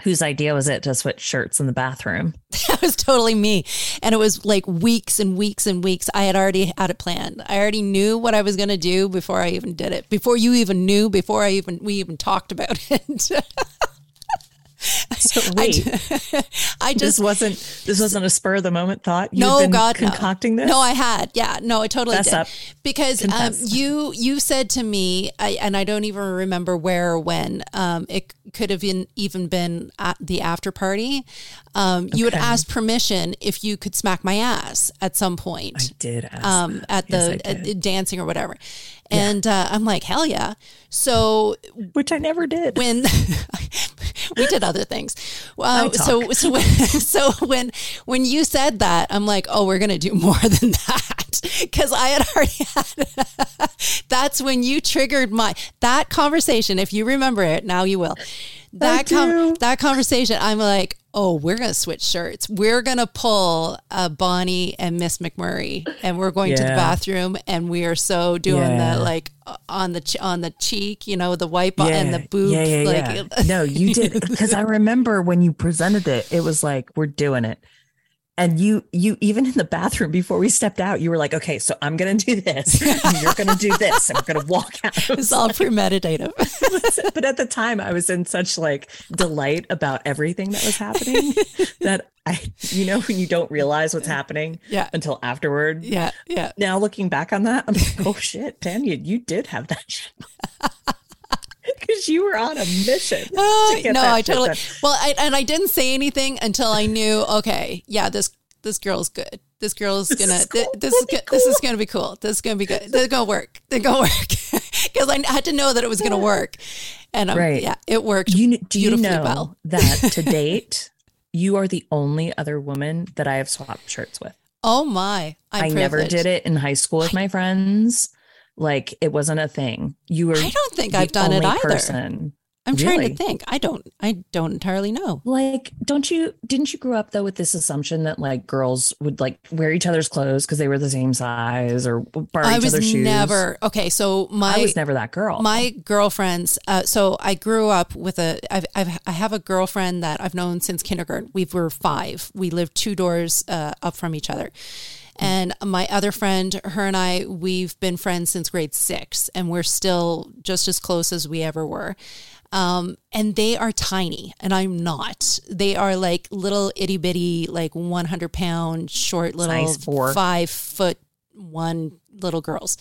Speaker 6: whose idea was it to switch shirts in the bathroom?
Speaker 7: that was totally me. And it was like weeks and weeks and weeks. I had already had it planned. I already knew what I was going to do before I even did it. Before you even knew, before I even we even talked about it.
Speaker 6: So
Speaker 7: I,
Speaker 6: wait,
Speaker 7: I
Speaker 6: this
Speaker 7: just
Speaker 6: wasn't this wasn't a spur of the moment thought. You've
Speaker 7: no
Speaker 6: been
Speaker 7: God no.
Speaker 6: concocting this.
Speaker 7: No, I had. Yeah, no, I totally
Speaker 6: Fess
Speaker 7: did.
Speaker 6: up.
Speaker 7: Because um, you you said to me, I, and I don't even remember where or when. Um, it could have been, even been at the after party. Um, You had
Speaker 6: Okay.
Speaker 7: asked permission if you could smack my ass at some point.
Speaker 6: I did. Ask
Speaker 7: um,
Speaker 6: that.
Speaker 7: at
Speaker 6: Yes,
Speaker 7: the at dancing or whatever. And uh, I'm like, hell yeah. So
Speaker 6: which I never did.
Speaker 7: when we did other things, uh, so so when, so when when you said that, I'm like, oh, we're gonna do more than that because I had already had. that's when you triggered my that conversation. If you remember it, now you will. That
Speaker 6: do.
Speaker 7: that conversation, I'm like, oh, we're gonna switch shirts. We're gonna pull uh, Bonnie and Miss McMurray, and we're going to the bathroom, and we are so doing
Speaker 6: Yeah.
Speaker 7: the like on the ch- on the cheek, you know, the wipe on and the boob.
Speaker 6: Yeah, yeah,
Speaker 7: like,
Speaker 6: yeah. no, you did because I remember when you presented it, it was like we're doing it. And you, you even in the bathroom before we stepped out, you were like, "Okay, so I'm gonna do this, and you're gonna do this, and we're gonna walk out."
Speaker 7: It's all premeditative.
Speaker 6: but at the time, I was in such like delight about everything that was happening that I, you know, when you don't realize what's happening
Speaker 7: Yeah.
Speaker 6: until afterward.
Speaker 7: Yeah, yeah.
Speaker 6: Now looking back on that, I'm like, "Oh shit, Tanya, you did have that." shit." Because you were on a mission.
Speaker 7: Uh,
Speaker 6: to get
Speaker 7: no,
Speaker 6: that
Speaker 7: I totally.
Speaker 6: done.
Speaker 7: Well, I, and I didn't say anything until I knew. Okay, yeah, this this girl's good. This girl's gonna.
Speaker 6: is
Speaker 7: This,
Speaker 6: cool.
Speaker 7: this is good. This is gonna be cool. This is gonna be good. This is gonna work. They're gonna work because I had to know that it was gonna work, and um,
Speaker 6: Right.
Speaker 7: yeah, it worked.
Speaker 6: You, do you know
Speaker 7: well.
Speaker 6: that to date, you are the only other woman that I have swapped shirts with?
Speaker 7: oh my! I'm
Speaker 6: i never did it in high school with my friends. Like it wasn't a thing. You were.
Speaker 7: I don't think I've done it either.
Speaker 6: Person.
Speaker 7: I'm trying
Speaker 6: Really?
Speaker 7: to think. I don't. I don't entirely know.
Speaker 6: Like, don't you? Didn't you grow up though with this assumption that like girls would like wear each other's clothes because they were the same size or borrow
Speaker 7: I
Speaker 6: each
Speaker 7: was
Speaker 6: other's shoes?
Speaker 7: never okay. So my
Speaker 6: I was never that girl.
Speaker 7: my girlfriends uh, so i grew up with a I've, I've, i have a girlfriend that i've known since kindergarten we were five we lived two doors uh, up from each other and my other friend her and i we've been friends since grade six and we're still just as close as we ever were um, and they are tiny and i'm not they are like little itty-bitty like 100 pound short little
Speaker 6: four.
Speaker 7: five foot one little girls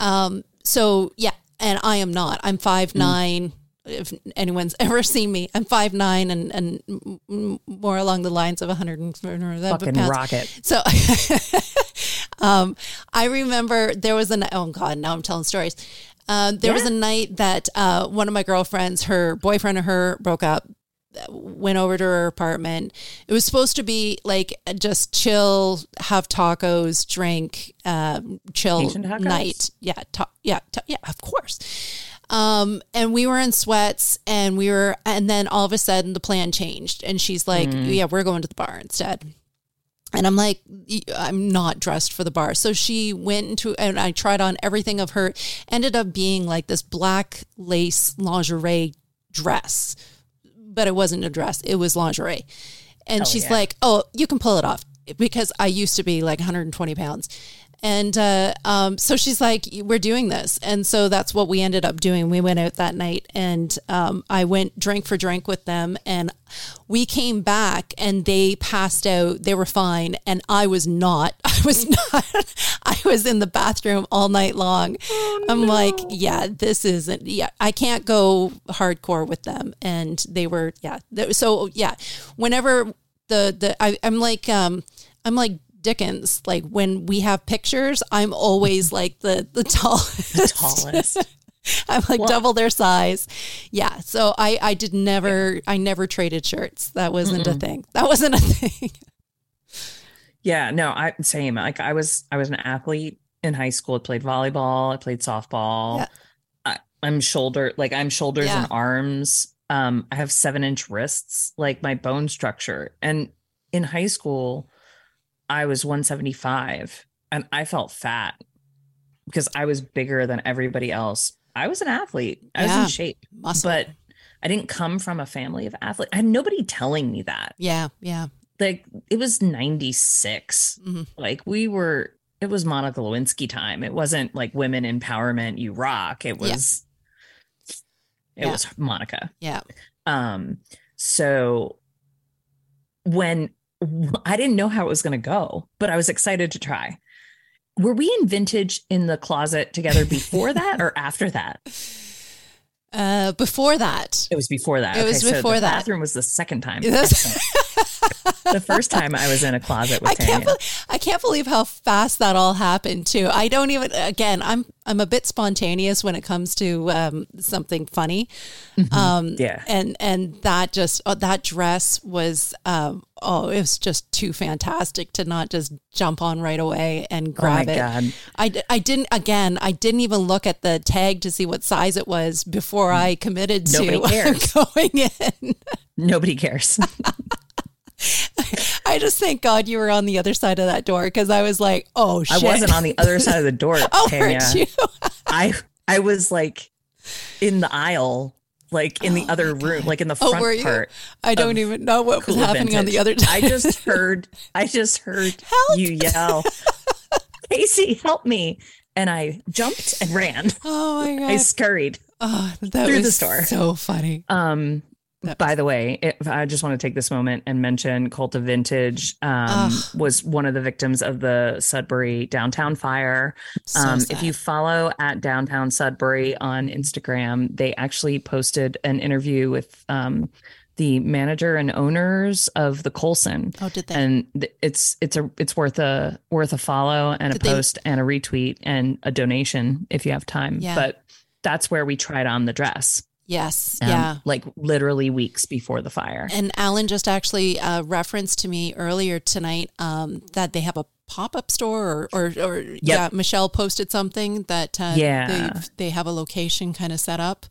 Speaker 7: um, so yeah, and I am not. I'm five nine. If anyone's ever seen me, I'm five nine and and more along the lines of 100 and
Speaker 6: Fucking
Speaker 7: pounds.
Speaker 6: rocket.
Speaker 7: So, um, I remember there was an oh god, now I'm telling stories. Um, there was a night that uh, one of my girlfriends, her boyfriend and her broke up. Went over to her apartment. It was supposed to be like just chill, have tacos, drink, um, chill night. Yeah, ta- yeah, ta- yeah. Of course. Um, and we were in sweats, and we were, and then all of a sudden the plan changed, and she's like, "Yeah, we're going to the bar instead." And I'm like, I'm not dressed for the bar. So she went into, and I tried on everything of her, ended up being like this black lace lingerie dress, but it wasn't a dress, it was lingerie. And she's
Speaker 6: yeah.
Speaker 7: like, Oh, you can pull it off because I used to be like 120 pounds. And uh, um, so she's like, We're doing this. And so that's what we ended up doing. We went out that night and um, I went drink for drink with them. And we came back and they passed out. They were fine. And I was not. I was not. I was in the bathroom all night long. I'm like, Yeah, this isn't. Yeah, I can't go hardcore with them. And they were, yeah. So, yeah, whenever the, the, I, I'm like, um, I'm like, Dickens, like when we have pictures, I'm always like the the tallest.
Speaker 6: Tallest.
Speaker 7: I'm like
Speaker 6: Well-
Speaker 7: double their size. Yeah. So I I did never I never traded shirts. That wasn't a thing. That wasn't a thing.
Speaker 6: Yeah, no, I same. Like I was I was an athlete in high school. I played volleyball, I played softball.
Speaker 7: Yeah.
Speaker 6: I, I'm shoulder like I'm shoulders
Speaker 7: Yeah.
Speaker 6: and arms. Um, I have seven inch wrists, like my bone structure. And in high school, I was 175 and I felt fat because I was bigger than everybody else. I was an athlete. I was in shape,
Speaker 7: Muscle.
Speaker 6: but I didn't come from a family of athletes. I had nobody telling me that
Speaker 7: yeah, yeah.
Speaker 6: like it was 96
Speaker 7: Mhm.
Speaker 6: like we were it was monica lewinsky time it wasn't like women empowerment you rock it
Speaker 7: Yeah.
Speaker 6: was it
Speaker 7: Yeah.
Speaker 6: was monica
Speaker 7: Yeah.
Speaker 6: um So when I didn't know how it was going to go, but I was excited to try. Were we in vintage in the closet together before that or after that?
Speaker 7: Uh, before that,
Speaker 6: It was before that.
Speaker 7: It was
Speaker 6: so
Speaker 7: before
Speaker 6: the
Speaker 7: that.
Speaker 6: Bathroom was the second time. The first time I was in a closet with
Speaker 7: I can't. Be- I can't believe how fast that all happened too. I don't even. Again, I'm I'm a bit spontaneous when it comes to um, something funny. Um,
Speaker 6: Yeah.
Speaker 7: and and that just oh, that dress was um, oh it was just too fantastic to not just jump on right away and grab
Speaker 6: Oh my
Speaker 7: it.
Speaker 6: God.
Speaker 7: I, I didn't again I didn't even look at the tag to see what size it was before I committed
Speaker 6: Nobody
Speaker 7: to
Speaker 6: cares.
Speaker 7: going in.
Speaker 6: Nobody cares.
Speaker 7: I just thank God you were on the other side of that door because I was like, oh
Speaker 6: I wasn't on the other side of the door,
Speaker 7: Oh,
Speaker 6: Tanya.
Speaker 7: you?
Speaker 6: I I was like in the aisle, like in the other room, like in the
Speaker 7: Oh,
Speaker 6: front
Speaker 7: you?
Speaker 6: part.
Speaker 7: I don't even know what was
Speaker 6: Cool
Speaker 7: happening on the
Speaker 6: Vintage.
Speaker 7: other
Speaker 6: I just heard I just heard
Speaker 7: Help.
Speaker 6: you yell, Kacey, help me. And I jumped and ran.
Speaker 7: Oh my god!
Speaker 6: I scurried.
Speaker 7: Oh, that
Speaker 6: through
Speaker 7: was
Speaker 6: the store.
Speaker 7: So funny.
Speaker 6: Um,
Speaker 7: That
Speaker 6: by the way, if I just want to take this moment and mention Cult of Vintage um, was one of the victims of the Sudbury downtown fire.
Speaker 7: So
Speaker 6: um, if you follow at downtown Sudbury on Instagram, they actually posted an interview with um, the manager and owners of the Colson.
Speaker 7: oh, did they?
Speaker 6: And it's it's a it's worth a worth a follow and
Speaker 7: Did
Speaker 6: a
Speaker 7: they-
Speaker 6: post and a retweet and a donation if you have time.
Speaker 7: Yeah.
Speaker 6: But that's where we tried on the dress.
Speaker 7: Yes,
Speaker 6: um,
Speaker 7: yeah.
Speaker 6: like literally weeks before the fire.
Speaker 7: And Alan just actually uh, referenced to me earlier tonight um, that they have a pop up store, or, or, or yeah, Michelle posted something that uh,
Speaker 6: Yeah.
Speaker 7: they they have a location kind of set up.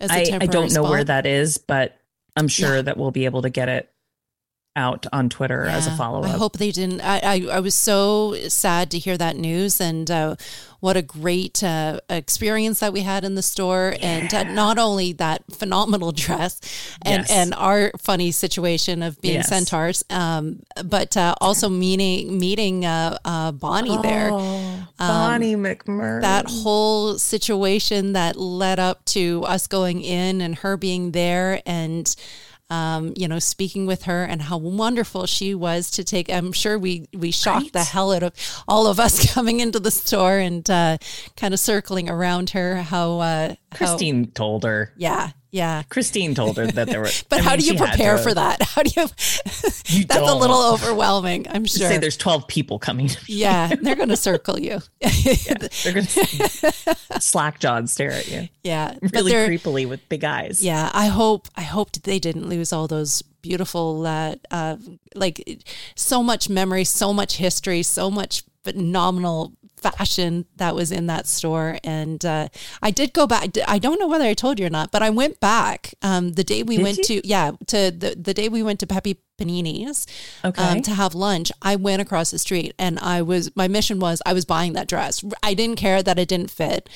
Speaker 7: As a
Speaker 6: I,
Speaker 7: temporary I
Speaker 6: don't know where that is, but I'm sure
Speaker 7: Yeah.
Speaker 6: that we'll be able to get it out on Twitter as a
Speaker 7: Yeah,
Speaker 6: follow
Speaker 7: I hope they didn't. I, I, I was so sad to hear that news, and uh, what a great uh, experience that we had in the store, and uh, not only that phenomenal dress, and
Speaker 6: Yes.
Speaker 7: and our funny situation of being
Speaker 6: Yes.
Speaker 7: centaurs, um, but uh, also meeting meeting uh, uh, Bonnie there.
Speaker 6: Oh, Bonnie McMurray.
Speaker 7: That whole situation that led up to us going in and her being there and um, you know, speaking with her and how wonderful she was to take. I'm sure we we shocked the hell out of all of us coming into the store and uh, kind of circling around her. How uh, how-
Speaker 6: Christine told her.
Speaker 7: yeah, yeah.
Speaker 6: Christine told her that there were.
Speaker 7: But
Speaker 6: I
Speaker 7: how
Speaker 6: mean,
Speaker 7: do you prepare
Speaker 6: to
Speaker 7: for that? How do you?
Speaker 6: You
Speaker 7: that's a
Speaker 6: don't.
Speaker 7: little overwhelming. I'm sure.
Speaker 6: Say there's 12 people coming.
Speaker 7: Yeah, they're going to circle you.
Speaker 6: They're going to slack jaw and stare at you
Speaker 7: yeah,
Speaker 6: really creepily with big eyes.
Speaker 7: Yeah, I hope I hoped they didn't lose all those beautiful, uh, uh, like so much memory, so much history, so much phenomenal fashion that was in that store. And uh, I did go back. I don't know whether I told you or not, but I went back um, the day we
Speaker 6: Did
Speaker 7: went
Speaker 6: you?
Speaker 7: to yeah to the the day we went to Pepe Panini's
Speaker 6: Okay.
Speaker 7: um, to have lunch. I went across the street and I was my mission was I was buying that dress. I didn't care that it didn't fit.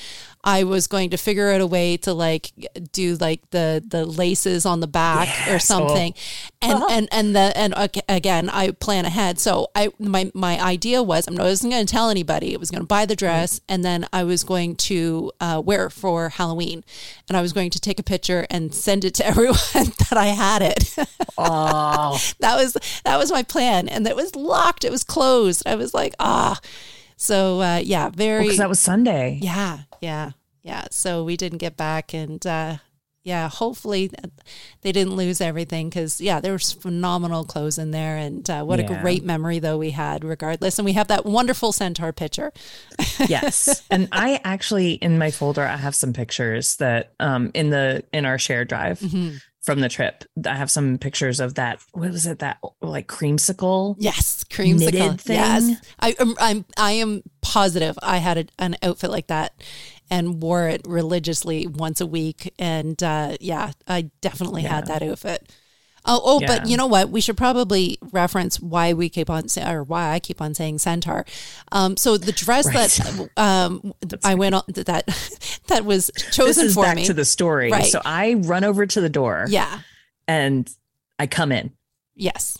Speaker 7: I was going to figure out a way to like do like the the laces on the back or
Speaker 6: Yes.
Speaker 7: something, and
Speaker 6: Oh.
Speaker 7: and and the and again I plan ahead. So I my my idea was I wasn't going to tell anybody. I was going to buy the dress and then I was going to uh, wear it for Halloween, and I was going to take a picture and send it to everyone that I had it.
Speaker 6: oh,
Speaker 7: that was that was my plan, and it was locked. It was closed. I was like ah. So uh, yeah, very
Speaker 6: because that was Sunday.
Speaker 7: yeah, yeah, yeah. So we didn't get back, and uh, yeah, hopefully they didn't lose everything because yeah, there was phenomenal clothes in there, and uh, what a great memory though we had. Regardless, and we have that wonderful centaur picture.
Speaker 6: yes and i actually in my folder i have some pictures that um in the in our shared drive
Speaker 7: Mm-hmm.
Speaker 6: From the trip i have some pictures of that what was it that like creamsicle
Speaker 7: Yes, creamsicle.
Speaker 6: Thing?
Speaker 7: Yes, I, am I'm I am positive I had a, an outfit like that and wore it religiously once a week. And uh, yeah, I definitely had that outfit. Oh, oh, but you know what? We should probably reference why we keep on saying, or why I keep on saying centaur. Um, so the dress that um, I went on that that was
Speaker 6: this
Speaker 7: chosen
Speaker 6: is
Speaker 7: for
Speaker 6: back
Speaker 7: me.
Speaker 6: to the story
Speaker 7: Right.
Speaker 6: so i run over to the door
Speaker 7: yeah.
Speaker 6: and i come in
Speaker 7: Yes.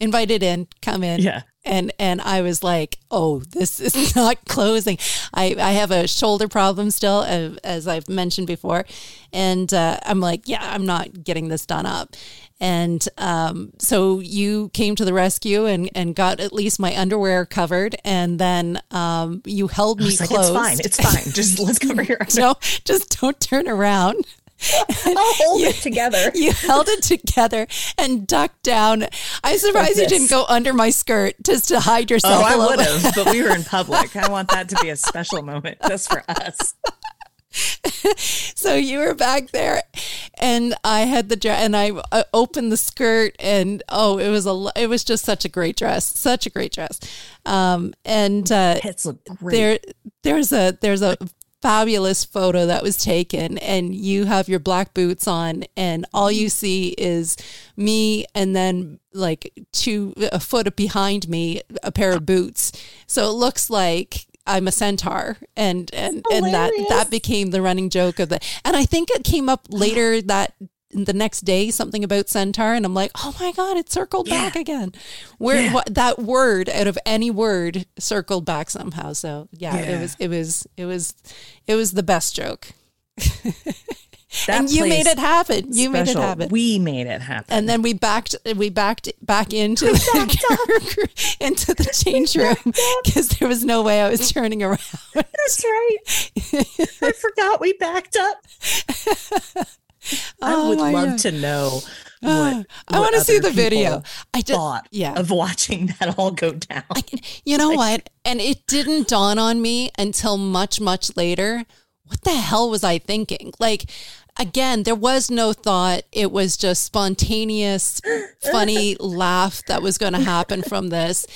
Speaker 7: Invited in. Come in.
Speaker 6: yeah
Speaker 7: and and I was like, "Oh, this is not closing." I I have a shoulder problem still, as I've mentioned before, and uh, I'm like, "Yeah, I'm not getting this done up." And um, so you came to the rescue and, and got at least my underwear covered, and then um, you held me
Speaker 6: like,
Speaker 7: close.
Speaker 6: it's fine. It's fine. Just let's cover your
Speaker 7: no, just don't turn around.
Speaker 6: I'll hold it together.
Speaker 7: You held it together and ducked down. I'm surprised you didn't go under my skirt just to hide yourself
Speaker 6: Oh, I would have, but we were in public. I want that to be a special moment just for us.
Speaker 7: So you were back there, and I had the dress, and I uh, opened the skirt, and oh, it was a, it was just such a great dress, such a great dress. Um, and uh, there, there's a, there's a fabulous photo that was taken, and you have your black boots on, and all you see is me, and then like two a foot behind me, a pair of boots. So it looks like. I'm a centaur, and and and that that became the running joke of the. And I think it came up later that the next day something about centaur, and I'm like, oh my god, it circled back again. Where
Speaker 6: Yeah.
Speaker 7: what, that word out of any word circled back somehow. So yeah, it was it was it was it was the best joke,
Speaker 6: That
Speaker 7: and you made it happen. You made it happen.
Speaker 6: We made it happen.
Speaker 7: and then we backed we backed back into the, into the change room because there was no way I was turning around.
Speaker 6: That's right. I forgot we backed up. I
Speaker 7: Oh
Speaker 6: would love
Speaker 7: God.
Speaker 6: to know.
Speaker 7: Ah,
Speaker 6: What,
Speaker 7: I want to see the video. I just
Speaker 6: thought
Speaker 7: yeah.
Speaker 6: of watching that all go down.
Speaker 7: You know what? And it didn't dawn on me until much, much later. What the hell was I thinking? Like, again, there was no thought. It was just spontaneous, funny laugh that was going to happen from this.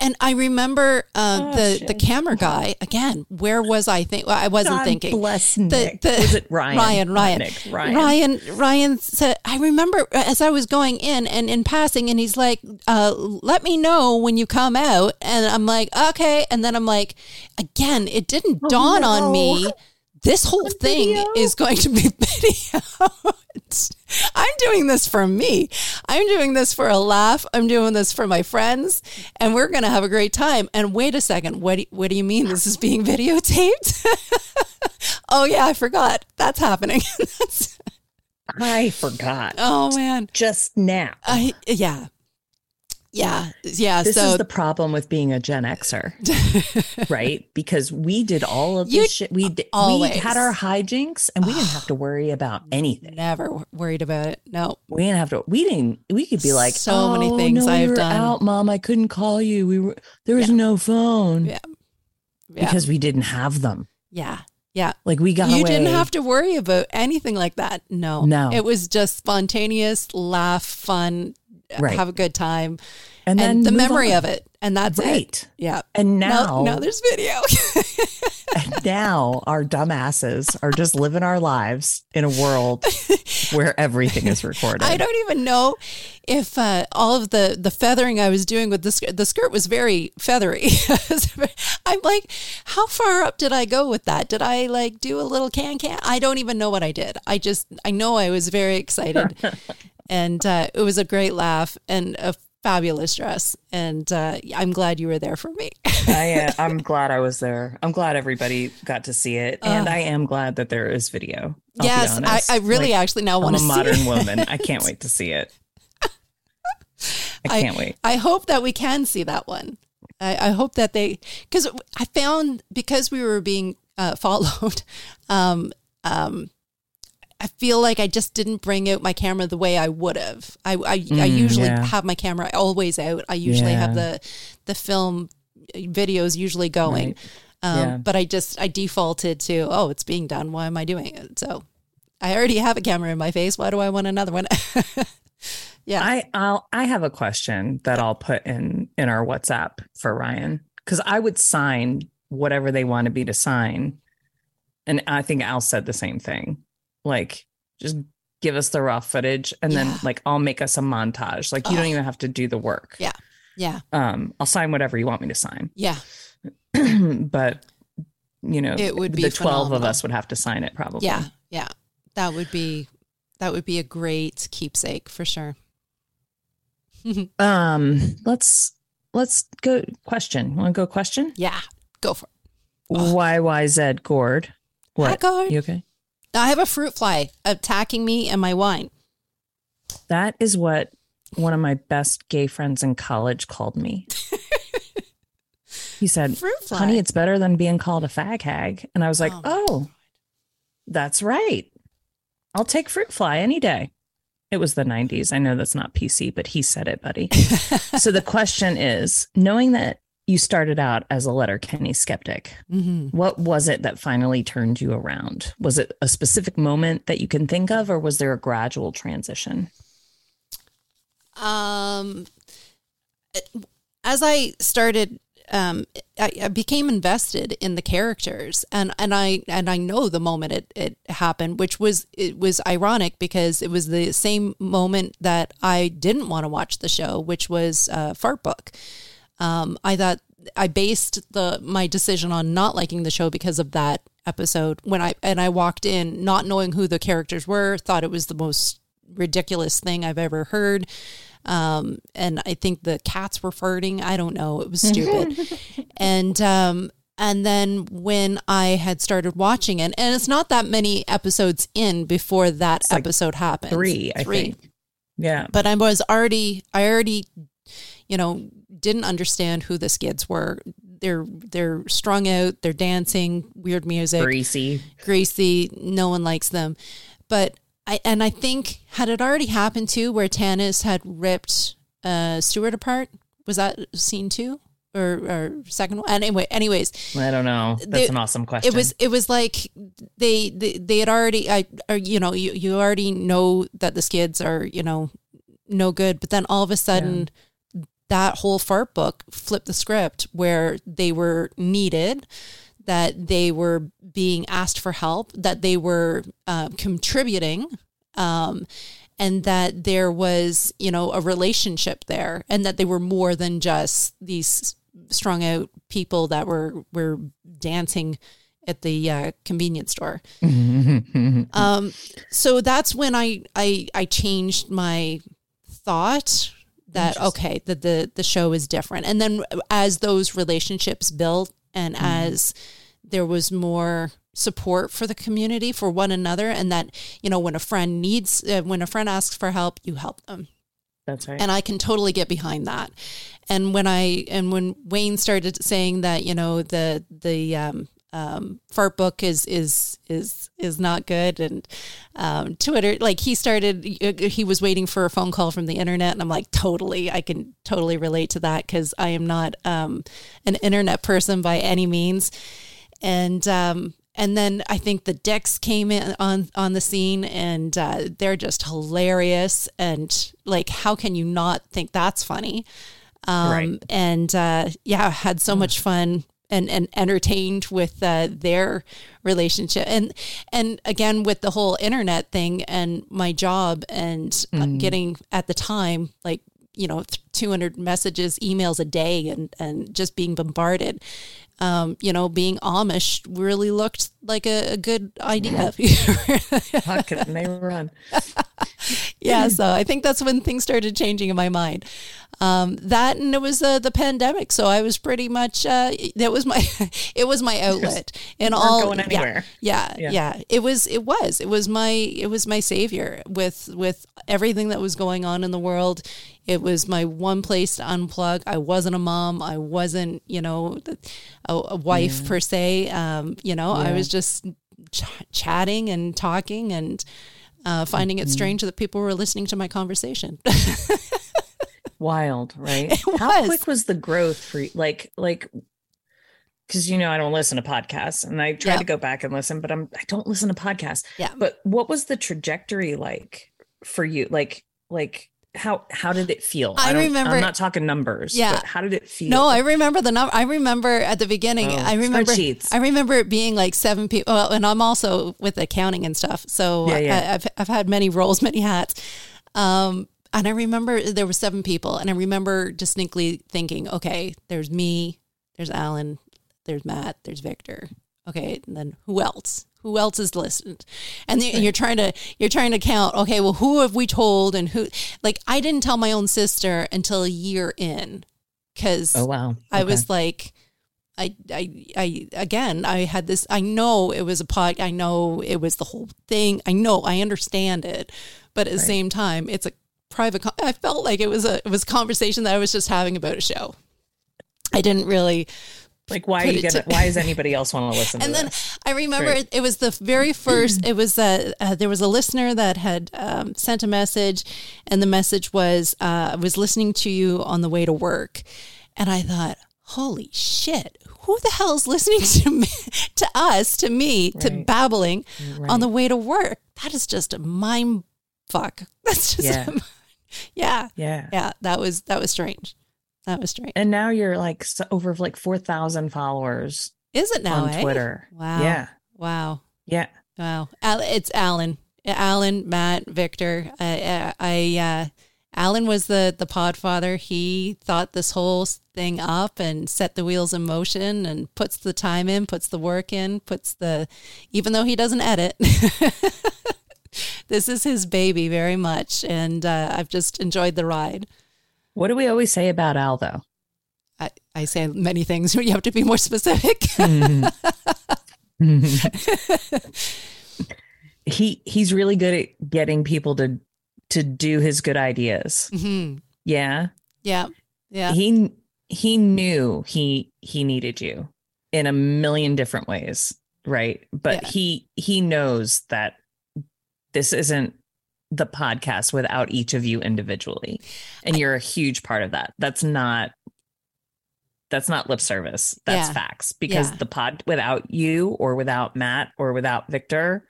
Speaker 7: And I remember uh, the the camera guy again. Where was I? Think well, I wasn't
Speaker 6: God
Speaker 7: thinking.
Speaker 6: bless
Speaker 7: The-
Speaker 6: Nick.
Speaker 7: the-
Speaker 6: Was it Ryan?
Speaker 7: Ryan, Ryan,
Speaker 6: Nick, Ryan.
Speaker 7: Ryan, Ryan said, I remember as I was going in and in passing, and he's like, uh, let me know when you come out. And I'm like, okay. And then I'm like, again, it didn't dawn on me. This whole thing
Speaker 6: video?
Speaker 7: is going to be video. I'm doing this for me. I'm doing this for a laugh. I'm doing this for my friends, and we're going to have a great time. And wait a second, what do, what do you mean this is being videotaped? oh yeah, I forgot. That's happening. That's,
Speaker 6: I forgot
Speaker 7: oh man.
Speaker 6: just now.
Speaker 7: I yeah. Yeah. Yeah,
Speaker 6: this
Speaker 7: so
Speaker 6: is the problem with being a Gen Xer, right? Because we did all of this shit. We did, we had our hijinks, and we didn't have to worry about anything.
Speaker 7: never worried about it. No.
Speaker 6: We didn't have to. We didn't. We could be like,
Speaker 7: So many
Speaker 6: "Oh,
Speaker 7: things
Speaker 6: no,
Speaker 7: I've
Speaker 6: we
Speaker 7: done."
Speaker 6: Out, mom. I couldn't call you. We were there was no phone
Speaker 7: Yeah. Yeah.
Speaker 6: because we didn't have them.
Speaker 7: yeah. Yeah.
Speaker 6: Like we got
Speaker 7: you
Speaker 6: away.
Speaker 7: didn't have to worry about anything like that. No.
Speaker 6: No.
Speaker 7: It was just spontaneous, laugh, fun,
Speaker 6: Right.
Speaker 7: have a good time.
Speaker 6: and
Speaker 7: And,
Speaker 6: then
Speaker 7: the memory
Speaker 6: on.
Speaker 7: of it. And that's it.
Speaker 6: right.
Speaker 7: Yeah.
Speaker 6: And now,
Speaker 7: no, no, there's video.
Speaker 6: and now our dumbasses are just living our lives in a world where everything is recorded.
Speaker 7: I don't even know if uh, all of the the feathering I was doing with the skirt, the skirt was very feathery. I'm like, how far up did I go with that? Did I like do a little can can? I don't even know what I did. I just I know I was very excited, and uh, it was a great laugh and a fabulous dress. And uh, I'm glad you were there for me.
Speaker 6: I, uh, I'm glad I was there. I'm glad everybody got to see it, and I am glad that there is video. I'll
Speaker 7: yes, I. I really
Speaker 6: Like,
Speaker 7: actually now want to see
Speaker 6: modern
Speaker 7: it.
Speaker 6: woman. I can't wait to see it. I can't wait.
Speaker 7: I hope that we can see that one. I, I hope that they, because I found because we were being uh, followed, um, um, I feel like I just didn't bring out my camera the way I would have. I, I, I
Speaker 6: Mm,
Speaker 7: usually
Speaker 6: yeah.
Speaker 7: have my camera always out. I usually have the the film videos usually going,
Speaker 6: Right.
Speaker 7: um,
Speaker 6: Yeah.
Speaker 7: but I just I defaulted to oh it's being done. Why am I doing it? So I already have a camera in my face. Why do I want another one? yeah.
Speaker 6: I I'll I have a question that I'll put in in our WhatsApp for Ryan because I would sign whatever they wanted me to sign, and I think Al said the same thing. Like, just give us the raw footage, and
Speaker 7: Yeah.
Speaker 6: then like I'll make us a montage. Like you don't
Speaker 7: Oh.
Speaker 6: even have to do the work.
Speaker 7: Yeah. yeah.
Speaker 6: Um, I'll sign whatever you want me to sign,
Speaker 7: Yeah.
Speaker 6: but you know,
Speaker 7: It would be
Speaker 6: the twelve of us would have to sign it probably.
Speaker 7: Yeah, yeah. That would be that would be a great keepsake for sure.
Speaker 6: Um, let's let's go question. Want to go question?
Speaker 7: Yeah, go for it.
Speaker 6: YYZ Gord. What?
Speaker 7: Hi, Gord.
Speaker 6: You okay?
Speaker 7: I have a fruit fly attacking me and my wine.
Speaker 6: That is what one of my best gay friends in college called me. he said,
Speaker 7: Fruit fly.
Speaker 6: Honey, it's better than being called a fag hag. And I was like,
Speaker 7: Oh,
Speaker 6: Oh, that's right. I'll take fruit fly any day. It was the 90s. I know that's not PC, but he said it, buddy. so the question is knowing that you started out as a Letterkenny skeptic,
Speaker 7: Mhm.
Speaker 6: what was it that finally turned you around? Was it a specific moment that you can think of, or was there a gradual transition?
Speaker 7: Um, as I started, um, I, I became invested in the characters, and and I and I know the moment it it happened, which was it was ironic because it was the same moment that I didn't want to watch the show, which was uh, Fart Book. Um, I thought I based the my decision on not liking the show because of that episode when I and I walked in not knowing who the characters were, thought it was the most ridiculous thing I've ever heard. Um, and I think the cats were farting. I don't know. It was stupid. and um, and then when I had started watching it, and it's not that many episodes in before that
Speaker 6: like
Speaker 7: episode happened.
Speaker 6: Three, I think. Yeah.
Speaker 7: But I was already, I already, you know, didn't understand who the skids were. They're they're strung out. They're dancing, weird music
Speaker 6: Greasy.
Speaker 7: greasy. No one likes them. But I and I think had it already happened too, where Tanis had ripped uh, Stewart apart. Was that scene two or, or second one? Anyway, anyways,
Speaker 6: I don't know. That's
Speaker 7: They-
Speaker 6: an awesome question.
Speaker 7: it was it was like they they, they had already I or you know you, you already know that the skids are you know no good, but then all of a sudden that whole fart book flipped the script where they were needed that they were being asked for help that they were uh, contributing um, and that there was you know a relationship there and that they were more than just these strung out people that were were dancing at the uh, convenience store. Um, so that's when I, I I changed my thought that okay that the the show is different and then as those relationships built and as there was more support for the community for one another and that you know when a friend needs uh, when a friend asks for help you help them
Speaker 6: That's right.
Speaker 7: and I can totally get behind that. And when I and when Wayne started saying that, you know, the the um, um, fart book is is is is not good, and um, Twitter, like he started, he was waiting for a phone call from the internet, and I'm like, totally, I can totally relate to that because I am not um, an internet person by any means, and um, and then I think the Dicks came in on on the scene, and uh, they're just hilarious. And like, how can you not think that's funny? Um,
Speaker 6: Right.
Speaker 7: And uh, yeah, had so much fun and and entertained with uh, their relationship, and and again with the whole internet thing and my job and uh, getting at the time like you know 200 messages emails a day and and just being bombarded um, you know, being Amish really looked like a, a good idea.
Speaker 6: How can they run?
Speaker 7: yeah, so I think that's when things started changing in my mind. Um, that and it was uh, the pandemic, so I was pretty much uh, that was my it was my outlet
Speaker 6: weren't
Speaker 7: all
Speaker 6: going
Speaker 7: yeah,
Speaker 6: anywhere.
Speaker 7: Yeah, yeah,
Speaker 6: Yeah.
Speaker 7: It was it was it was my it was my savior with with everything that was going on in the world. It was my one place to unplug. I wasn't a mom. I wasn't you know a, a wife per se. Um, you know, I was just ch- chatting and talking and. Uh, finding
Speaker 6: Mm-hmm.
Speaker 7: it strange that people were listening to my conversation.
Speaker 6: Wild, right? How quick was the growth for you? Like, like, because you know I don't listen to podcasts, and I try
Speaker 7: Yeah.
Speaker 6: to go back and listen, but I'm I don't listen to podcasts.
Speaker 7: Yeah.
Speaker 6: But what was the trajectory like for you? Like, like how how did it feel?
Speaker 7: I
Speaker 6: don't-
Speaker 7: remember-
Speaker 6: I'm not talking numbers.
Speaker 7: Yeah.
Speaker 6: But how did it feel?
Speaker 7: No, I remember the number. I remember at the beginning.
Speaker 6: Oh,
Speaker 7: I remember. I remember it being like seven people. Well, and I'm also with accounting and stuff, so
Speaker 6: Yeah, yeah.
Speaker 7: I, I've I've had many roles, many hats. Um, and I remember there were seven people, and I remember distinctly thinking, okay, there's me, there's Alan, there's Matt, there's Victor. Okay, and then who else? Who else is listened? And then you're trying to you're trying to count. Okay, well, who have we told, and who? Like, I didn't tell my own sister until a year in because
Speaker 6: Oh wow.
Speaker 7: I was like, I, I, I, again, I had this, I know it was a pod, I know it was the whole thing. I know, I understand it. But at the same time, it's a private, con- I felt like it was a, it was a conversation that I was just having about a show. I didn't really,
Speaker 6: like why are you gonna
Speaker 7: to-
Speaker 6: why does anybody else want to listen
Speaker 7: and
Speaker 6: to
Speaker 7: then
Speaker 6: this?
Speaker 7: I remember
Speaker 6: Right.
Speaker 7: it, was the very first. It was uh, uh, there was a listener that had um, sent a message, and the message was uh, I was listening to you on the way to work, and I thought, holy shit, who the hell's listening to me, to us, to me, to
Speaker 6: Right.
Speaker 7: babbling
Speaker 6: Right.
Speaker 7: on the way to work? That is just a mind fuck. That's just
Speaker 6: Yeah.
Speaker 7: yeah,
Speaker 6: yeah.
Speaker 7: yeah. That was that was strange. That was strange.
Speaker 6: And now you're like over like 4,000 followers
Speaker 7: Is it now?
Speaker 6: on
Speaker 7: eh?
Speaker 6: Twitter.
Speaker 7: Wow.
Speaker 6: Yeah.
Speaker 7: Wow.
Speaker 6: Yeah.
Speaker 7: Wow, Al- it's Alan, Alan, Matt, Victor. I, I, uh, Alan was the the Podfather. He thought this whole thing up and set the wheels in motion and puts the time in, puts the work in, puts the, even though he doesn't edit. this is his baby very much, and uh, I've just enjoyed the ride.
Speaker 6: What do we always say about Al though?
Speaker 7: I, I say many things, but you have to be more specific.
Speaker 6: he he's really good at getting people to to do his good ideas.
Speaker 7: hmm
Speaker 6: Yeah.
Speaker 7: Yeah, yeah,
Speaker 6: He he knew he he needed you in a million different ways, right? But
Speaker 7: Yeah.
Speaker 6: he he knows that this isn't the podcast without each of you individually. And you're a huge part of that. That's not that's not lip service. That's
Speaker 7: Yeah.
Speaker 6: facts because
Speaker 7: Yeah.
Speaker 6: the pod without you or without Matt or without Victor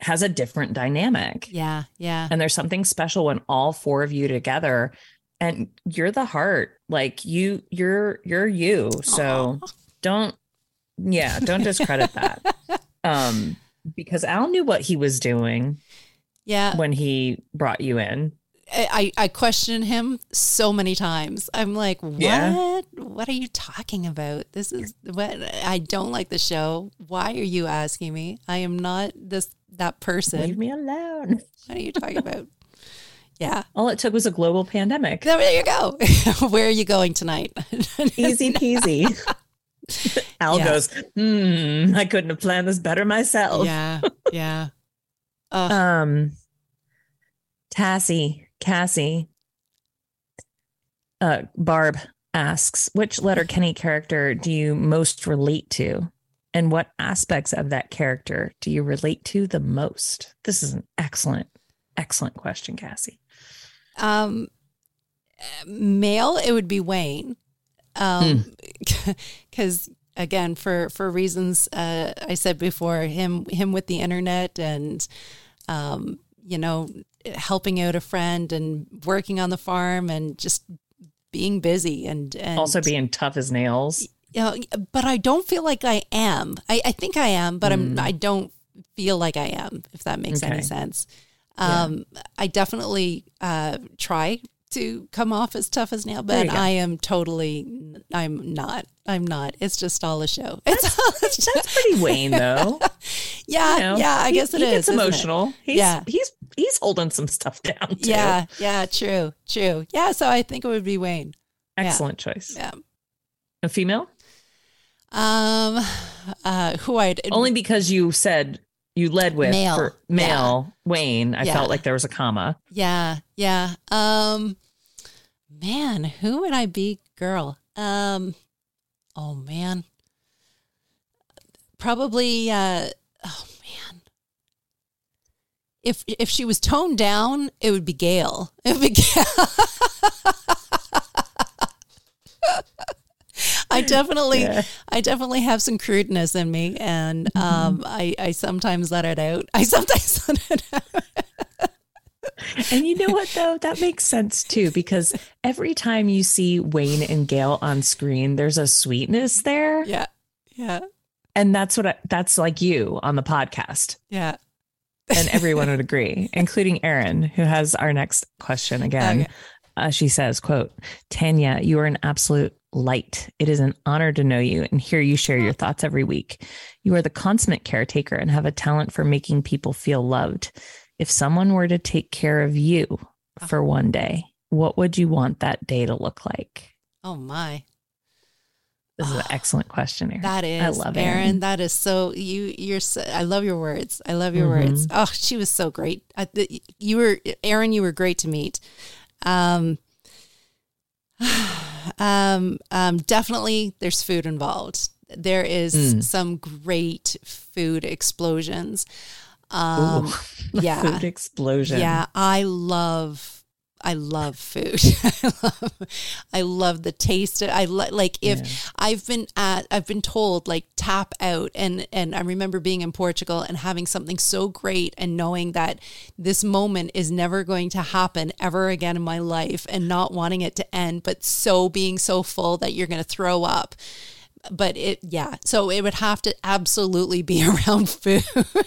Speaker 6: has a different dynamic.
Speaker 7: yeah, yeah.
Speaker 6: And there's something special when all four of you together and you're the heart. Like you you're you're you. So
Speaker 7: Aw.
Speaker 6: don't yeah, don't discredit that. Um because Al knew what he was doing
Speaker 7: Yeah,
Speaker 6: when he brought you in.
Speaker 7: I, I questioned him so many times. I'm like, what?
Speaker 6: Yeah.
Speaker 7: What are you talking about? This is what I don't like the show. Why are you asking me? I am not this that person.
Speaker 6: Leave me alone.
Speaker 7: What are you talking about? yeah.
Speaker 6: All it took was a global pandemic.
Speaker 7: There you go. Where are you going tonight?
Speaker 6: Easy peasy. Al
Speaker 7: Yeah.
Speaker 6: goes, hmm, I couldn't have planned this better myself.
Speaker 7: yeah. Yeah. Uh,
Speaker 6: Um, Tassie, Cassie, uh, Barb asks, which Letterkenny character do you most relate to? And what aspects of that character do you relate to the most? This is an excellent, excellent question, Cassie.
Speaker 7: um, male, it would be Wayne. Um, because again, for for reasons uh, I said before, him him with the internet and um, you know, helping out a friend and working on the farm and just being busy and and
Speaker 6: Also being tough as nails.
Speaker 7: you know, but I don't feel like I am. I, I think I am, but I'm I don't feel like I am, if that makes any
Speaker 6: Okay.
Speaker 7: sense.
Speaker 6: Yeah.
Speaker 7: Um I definitely uh try to come off as tough as nail, but. I am totally I'm not. I'm not. It's just all a show. It's all a
Speaker 6: That's pretty Wayne, though.
Speaker 7: yeah,
Speaker 6: You know,
Speaker 7: yeah, I
Speaker 6: he-
Speaker 7: guess it
Speaker 6: he
Speaker 7: is.
Speaker 6: gets emotional. He's,
Speaker 7: Yeah.
Speaker 6: he's he's holding some stuff down. Too.
Speaker 7: Yeah, yeah, true, true. Yeah, so I think it would be Wayne. yeah.
Speaker 6: excellent choice.
Speaker 7: Yeah.
Speaker 6: A female,
Speaker 7: Um uh who I'd
Speaker 6: only because you said you led with
Speaker 7: Male.
Speaker 6: for male Wayne. I
Speaker 7: Yeah.
Speaker 6: felt like there was a comma.
Speaker 7: Yeah, yeah. Um man, who would I be girl? Um oh man. Probably uh oh man. If if she was toned down, it would be Gail. It would be Gail. I definitely
Speaker 6: Yeah.
Speaker 7: I definitely have some crudeness in me and um I I sometimes let it out. I sometimes let it out.
Speaker 6: And you know what though? That makes sense too because every time you see Wayne and Gail on screen, there's a sweetness there.
Speaker 7: Yeah. Yeah.
Speaker 6: And that's what I, that's like you on the podcast.
Speaker 7: Yeah.
Speaker 6: And everyone would agree, including Erin, who has our next question again.
Speaker 7: Okay.
Speaker 6: Uh, she says, quote, Tanya, you are an absolute light. It is an honor to know you and hear you share your thoughts every week. You are the consummate caretaker and have a talent for making people feel loved. If someone were to take care of you for one day, what would you want that day to look like?
Speaker 7: Oh my.
Speaker 6: This is an excellent question, Erin.
Speaker 7: That is,
Speaker 6: I love
Speaker 7: Erin.
Speaker 6: Erin.
Speaker 7: That is so you. You're. So, I love your words. I love your
Speaker 6: Mhm.
Speaker 7: words. Oh, she was so great. I, you were, Erin. You were great to meet. Um, um, um, definitely, there's food involved. There is
Speaker 6: Mm.
Speaker 7: some great food explosions. Um,
Speaker 6: Ooh,
Speaker 7: yeah.
Speaker 6: Food explosion.
Speaker 7: Yeah, I love I love food. I love I love the taste. Of, I lo- like if
Speaker 6: Yeah.
Speaker 7: I've been at I've been told like tap out and and I remember being in Portugal and having something so great and knowing that this moment is never going to happen ever again in my life and not wanting it to end but so being so full that you're going to throw up but it yeah so it would have to absolutely be around food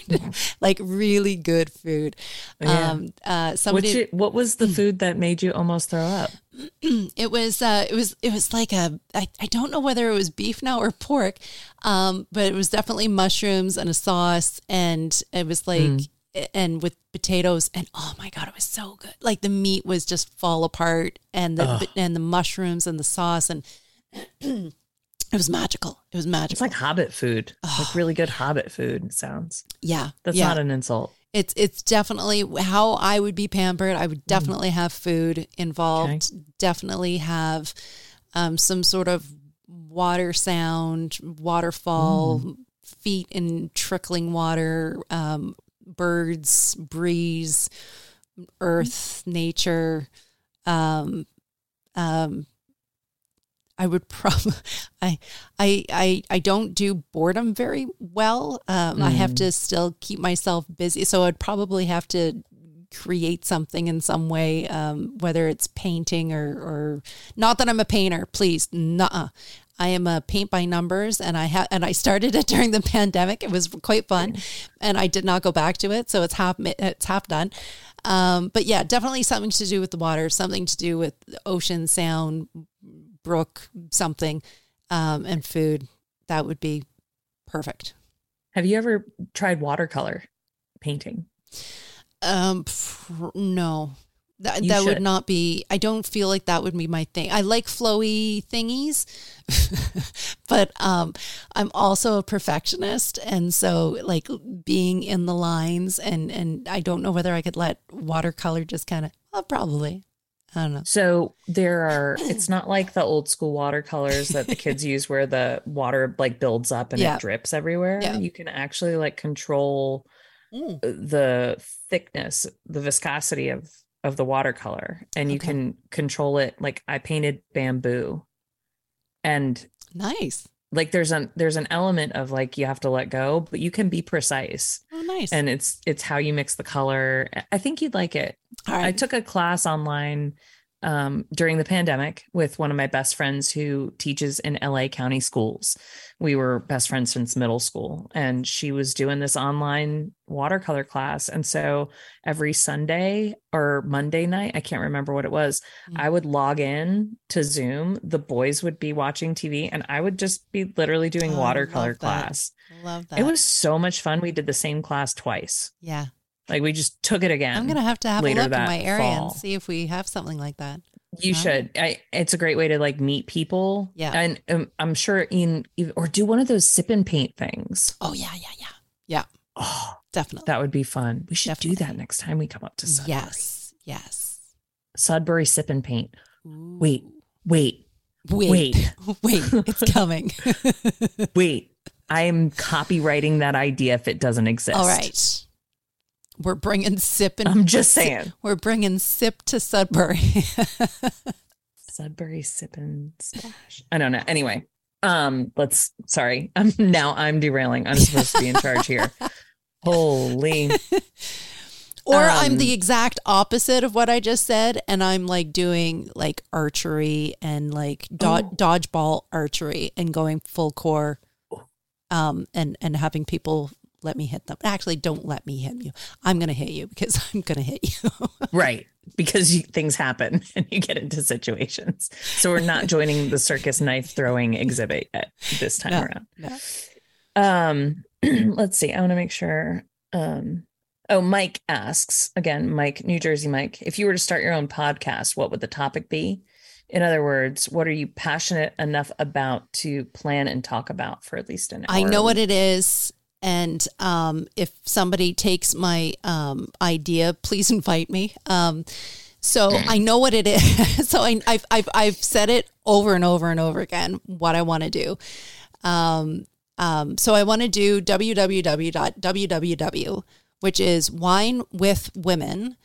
Speaker 7: like really good food
Speaker 6: Yeah.
Speaker 7: um uh
Speaker 6: What,
Speaker 7: somebody
Speaker 6: what was the food that made you almost throw up?
Speaker 7: it was uh it was it was like a I, I don't know whether it was beef now or pork um but it was definitely mushrooms and a sauce and it was like
Speaker 6: Mm.
Speaker 7: and with potatoes and oh my god it was so good like the meat was just fall apart and the and the mushrooms and the sauce and it was magical it was magical.
Speaker 6: It's like Hobbit food, like really good Hobbit food. Sounds.
Speaker 7: yeah
Speaker 6: That's
Speaker 7: yeah.
Speaker 6: not an insult.
Speaker 7: it's it's definitely how I would be pampered. I would definitely have food involved. Definitely have um, some sort of water sound, waterfall, feet in trickling water, um, birds, breeze, earth, nature. Um, um, I would probably, I, I, I, I don't do boredom very well. Um, I have
Speaker 6: Mm.
Speaker 7: to still keep myself busy, so I'd probably have to create something in some way, um, whether it's painting or, or not that I'm a painter. Please, nuh I am a paint by numbers, and I had and I started it during the pandemic. It was quite fun, and I did not go back to it, so it's half it's half done. Um, but yeah, definitely something to do with the water, something to do with ocean sound, brook, something, um, and food. That would be perfect.
Speaker 6: Have you ever tried watercolor painting?
Speaker 7: Um, no, that
Speaker 6: You
Speaker 7: that would not be. I don't feel like that would be my thing. I like flowy thingies, but um, I'm also a perfectionist, and so like being in the lines, and and I don't know whether I could let watercolor just kind of. Well, probably. I don't know.
Speaker 6: So there are, it's not like the old school watercolors that the kids use where the water like builds up and
Speaker 7: Yeah.
Speaker 6: it drips everywhere.
Speaker 7: Yeah.
Speaker 6: You can actually like control
Speaker 7: Mm.
Speaker 6: the thickness, the viscosity of of the watercolor and you
Speaker 7: Okay.
Speaker 6: can control it like I painted bamboo. And
Speaker 7: Nice.
Speaker 6: Like there's an there's an element of like you have to let go, but you can be precise.
Speaker 7: Oh, nice.
Speaker 6: And it's it's how you mix the color. I think you'd like it.
Speaker 7: All
Speaker 6: I took a class online um, during the pandemic with one of my best friends who teaches in LA County schools. We were best friends since middle school, and she was doing this online watercolor class. And so every Sunday or Monday night, I can't remember what it was,
Speaker 7: Mm.
Speaker 6: I would log in to Zoom. The boys would be watching TV, and I would just be literally doing
Speaker 7: Oh,
Speaker 6: watercolor
Speaker 7: love
Speaker 6: class.
Speaker 7: Love that.
Speaker 6: It was so much fun. We did the same class twice.
Speaker 7: yeah.
Speaker 6: Like we just took it again.
Speaker 7: I'm gonna have to have a look in my area
Speaker 6: fall.
Speaker 7: and see if we have something like that.
Speaker 6: You should. I, it's a great way to like meet people.
Speaker 7: Yeah.
Speaker 6: and um, I'm sure in or do one of those sip and paint things.
Speaker 7: Oh yeah, yeah, yeah, yeah.
Speaker 6: Oh,
Speaker 7: Definitely.
Speaker 6: that would be fun. We should do that next time we come up to Sudbury.
Speaker 7: yes, yes.
Speaker 6: Sudbury sip and paint.
Speaker 7: Ooh.
Speaker 6: Wait, wait,
Speaker 7: wait,
Speaker 6: wait.
Speaker 7: wait! It's coming.
Speaker 6: wait. I'm copywriting that idea if it doesn't exist.
Speaker 7: All right, we're bringing sip and
Speaker 6: I'm just saying.
Speaker 7: We're bringing sip to Sudbury.
Speaker 6: Sudbury sip and splash. I don't know. Anyway, um, let's. Sorry, I'm now. I'm derailing. I'm supposed to be in charge here. Holy.
Speaker 7: or I'm
Speaker 6: Um,
Speaker 7: the exact opposite of what I just said, and I'm like doing like archery and like do-
Speaker 6: Oh.
Speaker 7: dodgeball archery and going full core, um, and and having people let me hit them. Actually, don't let me hit you. I'm gonna hit you because I'm gonna hit you.
Speaker 6: Right. Because you, things happen and you get into situations. So we're not joining the circus knife throwing exhibit yet this time
Speaker 7: No,
Speaker 6: around.
Speaker 7: no.
Speaker 6: Um, let's see. I want to make sure. Um, oh, Mike asks again, Mike, New Jersey Mike, if you were to start your own podcast, what would the topic be? In other words, what are you passionate enough about to plan and talk about for at least an hour?
Speaker 7: I know what it is. And um, if somebody takes my um, idea, please invite me. Um, so I know what it is. so I, I've, I've, I've said it over and over and over again what I want to do. Um, um, so I want to do www.www, which is Wine with Women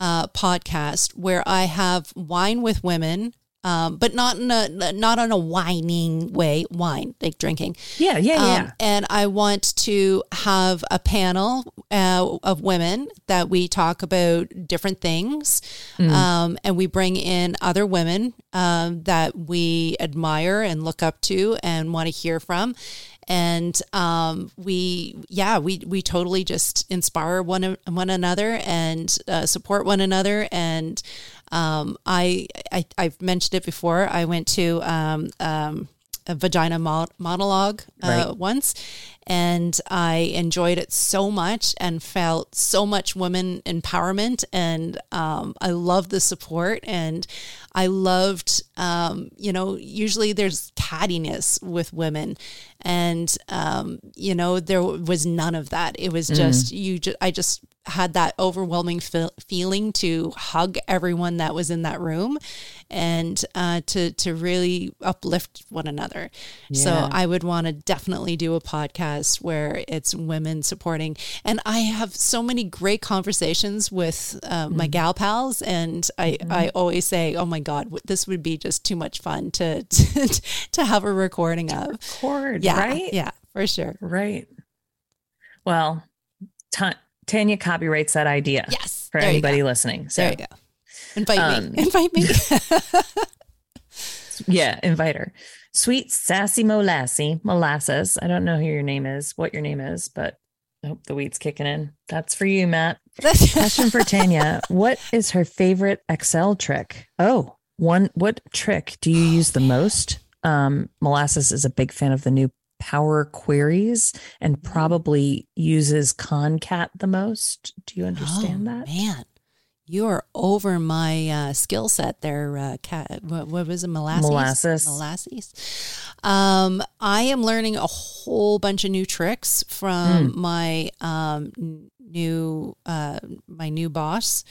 Speaker 7: uh, podcast, where I have wine with women. Um, but not in a not on a whining way, wine like drinking.
Speaker 6: Yeah, yeah,
Speaker 7: Um,
Speaker 6: yeah.
Speaker 7: and I want to have a panel uh, of women that we talk about different things.
Speaker 6: Mm.
Speaker 7: Um, and we bring in other women um, that we admire and look up to and want to hear from. And um, we, yeah, we, we totally just inspire one, one another and uh, support one another. And um, I, I, I've mentioned it before. I went to um, um, a vagina mo- monologue uh,
Speaker 6: Right.
Speaker 7: once and I enjoyed it so much and felt so much women empowerment and um, I love the support and I loved um, you know usually there's cattiness with women and um, you know there was none of that. It was just you just I just had that overwhelming feel- feeling to hug everyone that was in that room and uh, to to really uplift one another. So I would want to definitely do a podcast where it's women supporting. And I have so many great conversations with uh, my gal pals, and I I always say, oh my god, this would be just too much fun to to, to have a recording of.
Speaker 6: Cord,
Speaker 7: Yeah,
Speaker 6: right?
Speaker 7: yeah, for sure.
Speaker 6: Right. Well, Ta- Tanya copyrights that idea
Speaker 7: Yes,
Speaker 6: for anybody listening. So,
Speaker 7: There you go. Invite
Speaker 6: Um,
Speaker 7: me. Invite me.
Speaker 6: yeah, invite her. Sweet Sassy Molassie, Molasses. I don't know who your name is, what your name is, but Hope the weed's kicking in. That's for you, Matt. Question for Tanya What is her favorite Excel trick? Oh, one, what trick do you use the most? Um, Molasses is a big fan of the new Power Queries and probably uses Concat the most. Do you understand
Speaker 7: Oh,
Speaker 6: that?
Speaker 7: Man, you are over my uh, skill set there, uh, cat. What, what was it? Molasses.
Speaker 6: Molasses.
Speaker 7: Molasses. Um, I am learning a whole bunch of new tricks from my um, new uh, my new boss.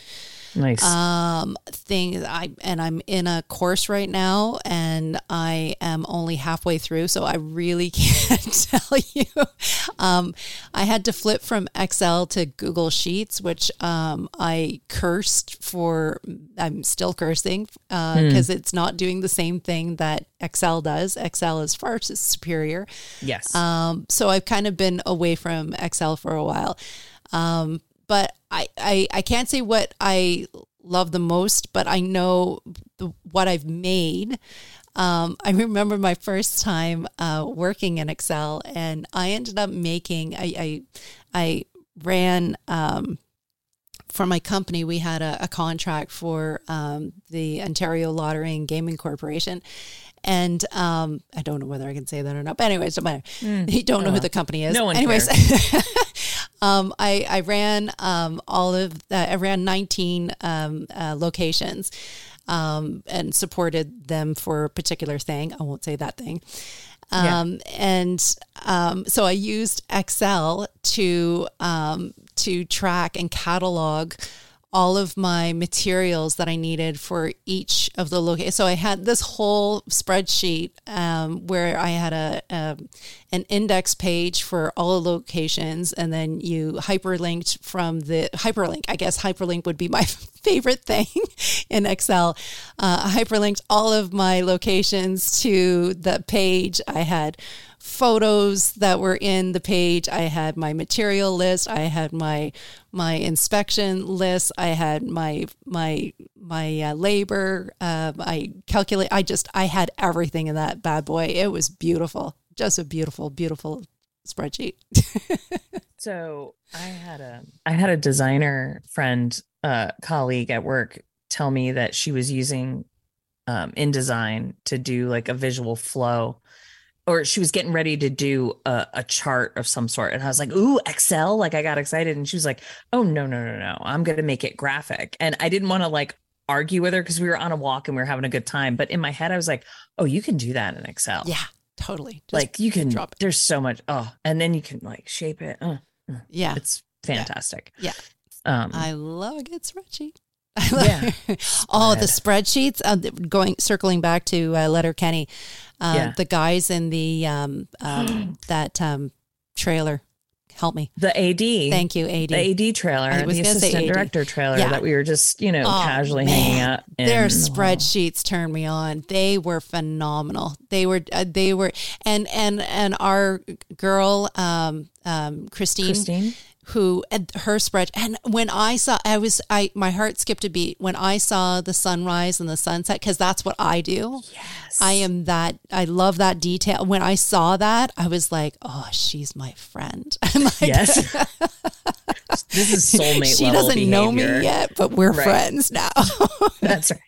Speaker 6: Nice.
Speaker 7: Um, thing I and I'm in a course right now, and I am only halfway through, so I really can't tell you. Um, I had to flip from Excel to Google Sheets, which um, I cursed for. I'm still cursing because it's not doing the same thing that Excel does. Excel is far superior.
Speaker 6: yes.
Speaker 7: Um, so I've kind of been away from Excel for a while. Um, but I, I, I can't say what I love the most, but I know the, what I've made. Um, I remember my first time uh, working in Excel, and I ended up making. I I, I ran um, for my company. We had a, a contract for um, the Ontario Lottery and Gaming Corporation, and um, I don't know whether I can say that or not. But anyways, don't matter. You don't know who the company is.
Speaker 6: No one
Speaker 7: anyways, um, I I ran um, all of the, I ran 19 um, uh, locations um, and supported them for a particular thing. I won't say that thing.
Speaker 6: Yeah.
Speaker 7: Um, and um, so I used Excel to um, to track and catalog all of my materials that I needed for each of the locations. So I had this whole spreadsheet um, where I had a, a an index page for all the locations, and then you hyperlinked from the hyperlink. I guess hyperlink would be my favorite thing in Excel. Uh, I hyperlinked all of my locations to the page. I had photos that were in the page. I had my material list. I had my my inspection list. I had my my my uh, labor. Um, I calculate. I just I had everything in that bad boy. It was beautiful. Just a beautiful, beautiful spreadsheet.
Speaker 6: So I had a I had a designer friend, uh, colleague at work tell me that she was using um, InDesign to do like a visual flow, or she was getting ready to do a, a chart of some sort, and I was like, "Ooh, Excel!" Like I got excited, and she was like, "Oh no, no, no, no! I'm gonna make it graphic," and I didn't want to like argue with her because we were on a walk and we were having a good time. But in my head, I was like, oh, you can do that in Excel.
Speaker 7: Yeah, totally. Just
Speaker 6: like you can
Speaker 7: drop it.
Speaker 6: there's so much oh and then you can like shape it oh,
Speaker 7: Yeah.
Speaker 6: it's fantastic
Speaker 7: Yeah.
Speaker 6: um
Speaker 7: I love a good spreadsheet.
Speaker 6: Yeah.
Speaker 7: oh, the spreadsheets. Uh, going circling back to uh, Letterkenny, uh,
Speaker 6: Yeah.
Speaker 7: the guys in the um, um, that um, trailer. Help me.
Speaker 6: the ad
Speaker 7: Thank you, AD.
Speaker 6: the ad trailer the assistant director trailer
Speaker 7: Yeah.
Speaker 6: that we were just you know
Speaker 7: Oh,
Speaker 6: casually
Speaker 7: man.
Speaker 6: hanging out in.
Speaker 7: Their spreadsheets turned me on. They were phenomenal. They were. Uh, they were. And and and our girl, um, um, Christine,
Speaker 6: Christine
Speaker 7: who and her spread and when i saw i was i my heart skipped a beat when i saw the sunrise and the sunset because that's what i do.
Speaker 6: Yes.
Speaker 7: I am that i love that detail. When i saw that i was like oh she's my friend. I'm like,
Speaker 6: yes. This is soulmate
Speaker 7: she doesn't know me yet but we're
Speaker 6: Right.
Speaker 7: friends now.
Speaker 6: That's right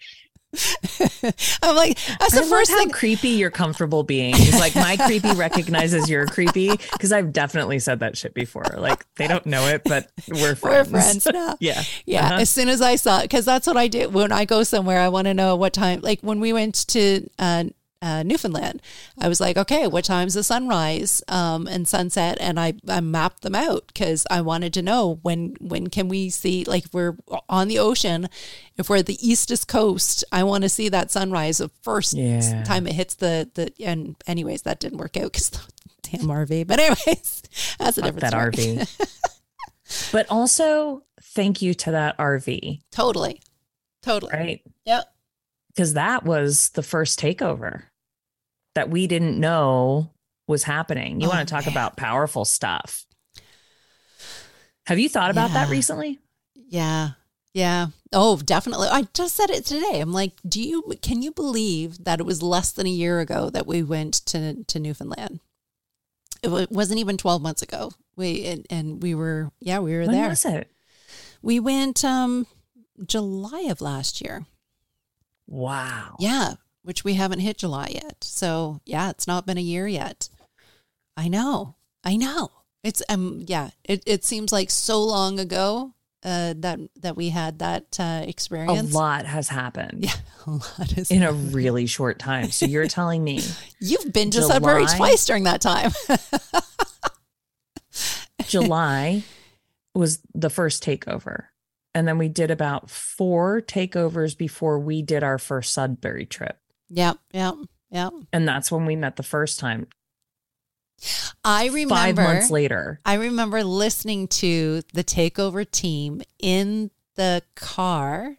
Speaker 7: i'm like that's
Speaker 6: I
Speaker 7: the
Speaker 6: love
Speaker 7: first
Speaker 6: how
Speaker 7: thing
Speaker 6: creepy you're comfortable being. It's like my creepy recognizes you're creepy because I've definitely said that shit before. Like they don't know it, but we're
Speaker 7: we're
Speaker 6: friends.
Speaker 7: friends now
Speaker 6: yeah,
Speaker 7: Yeah,
Speaker 6: Uh-huh.
Speaker 7: as soon as I saw it, because that's what I do when I go somewhere. I want to know what time. Like when we went to uh, uh, Newfoundland, I was like, okay, what time's the sunrise um, and sunset, and I I mapped them out because I wanted to know when when can we see like if we're on the ocean, if we're at the eastest coast, I want to see that sunrise the first
Speaker 6: Yeah.
Speaker 7: time it hits the the. And anyways, that didn't work out because damn RV. But anyways, that's a different
Speaker 6: that
Speaker 7: story.
Speaker 6: RV. but also, thank you to that RV,
Speaker 7: Totally, totally.
Speaker 6: right?
Speaker 7: Yep.
Speaker 6: Because that was the first takeover that we didn't know was happening. You
Speaker 7: Oh,
Speaker 6: want to talk
Speaker 7: man.
Speaker 6: about powerful stuff. Have you thought about that recently?
Speaker 7: Yeah. Yeah. Oh, definitely. I just said it today. I'm like, do you can you believe that it was less than a year ago that we went to to Newfoundland? It wasn't even 12 months ago. We and, and we were yeah, we were
Speaker 6: When
Speaker 7: there.
Speaker 6: was it?
Speaker 7: We went um July of last year.
Speaker 6: Wow.
Speaker 7: Yeah, which we haven't hit July yet. So, yeah, it's not been a year yet. I know. I know. It's um yeah, it it seems like so long ago uh that that we had that uh experience.
Speaker 6: A lot has happened.
Speaker 7: Yeah, a lot is
Speaker 6: in a really short time. So you're telling me
Speaker 7: You've been to Sudbury twice during that time.
Speaker 6: July was the first takeover. And then we did about four takeovers before we did our first Sudbury trip.
Speaker 7: Yep, yep, yep.
Speaker 6: And that's when we met the first time.
Speaker 7: I remember
Speaker 6: Five months later.
Speaker 7: I remember listening to the takeover team in the car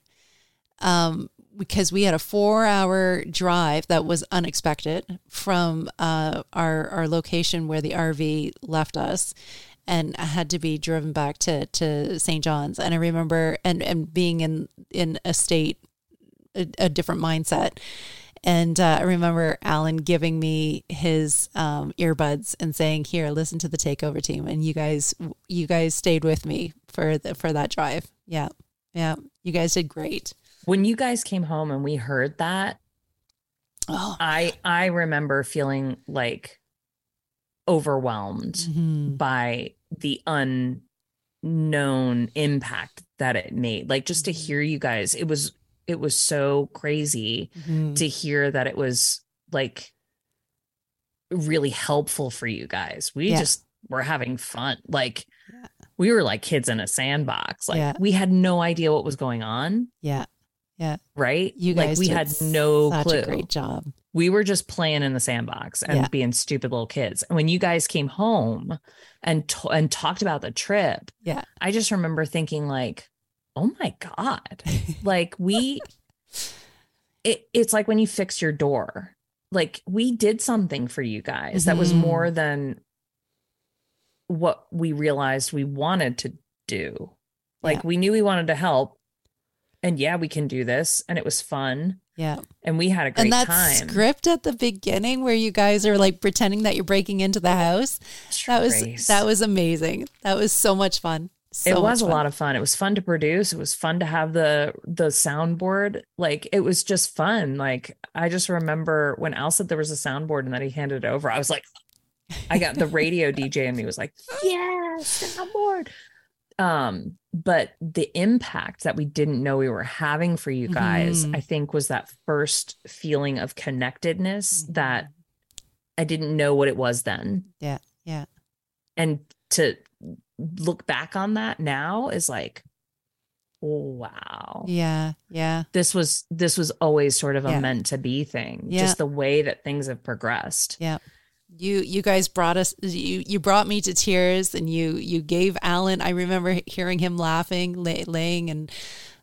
Speaker 7: um, because we had a four hour drive that was unexpected from uh, our, our location where the RV left us and I had to be driven back to, to St. John's. And I remember and, and being in, in a state, a, a different mindset. And uh, I remember Alan giving me his um, earbuds and saying, "Here, listen to the takeover team." And you guys, you guys stayed with me for the, for that drive. Yeah, yeah, you guys did great.
Speaker 6: When you guys came home and we heard that,
Speaker 7: Oh,
Speaker 6: I I remember feeling like overwhelmed
Speaker 7: mhm.
Speaker 6: by the unknown impact that it made. Like just to hear you guys, it was it was so crazy
Speaker 7: Mhm.
Speaker 6: to hear that it was like really helpful for you guys. We
Speaker 7: Yeah.
Speaker 6: just were having fun. Like
Speaker 7: Yeah.
Speaker 6: we were like kids in a sandbox. Like
Speaker 7: Yeah.
Speaker 6: we had no idea what was going on,
Speaker 7: yeah, Yeah.
Speaker 6: right?
Speaker 7: you
Speaker 6: like
Speaker 7: guys
Speaker 6: we had no clue.
Speaker 7: a great job.
Speaker 6: We were just playing in the sandbox and being stupid little kids. And when you guys came home and t- and talked about the trip,
Speaker 7: Yeah.
Speaker 6: I just remember thinking like, "Oh my god." like we it, it's like when you fix your door like we did something for you guys that was
Speaker 7: Mhm.
Speaker 6: more than what we realized we wanted to do like
Speaker 7: Yeah.
Speaker 6: we knew we wanted to help and yeah we can do this and it was fun
Speaker 7: Yeah,
Speaker 6: and we had a great
Speaker 7: and that
Speaker 6: time
Speaker 7: script at the beginning where you guys are like pretending that you're breaking into the house. That was that was amazing. That was so much fun. So
Speaker 6: it was a lot of fun. It was fun to produce. It was fun to have the the soundboard. Like it was just fun. Like I just remember when Al said there was a soundboard and that he handed it over. I was like, I got the radio DJ in me was like, yes, soundboard. Um, but the impact that we didn't know we were having for you guys,
Speaker 7: Mhm.
Speaker 6: I think was that first feeling of connectedness that I didn't know what it was then.
Speaker 7: Yeah. Yeah.
Speaker 6: And to look back on that now is like, wow.
Speaker 7: Yeah. Yeah.
Speaker 6: This was this was always sort of a
Speaker 7: Yeah.
Speaker 6: meant to be thing.
Speaker 7: Yeah.
Speaker 6: Just the way that things have progressed.
Speaker 7: Yeah. You you guys brought us you you brought me to tears and you you gave Alan I remember hearing him laughing lay, laying and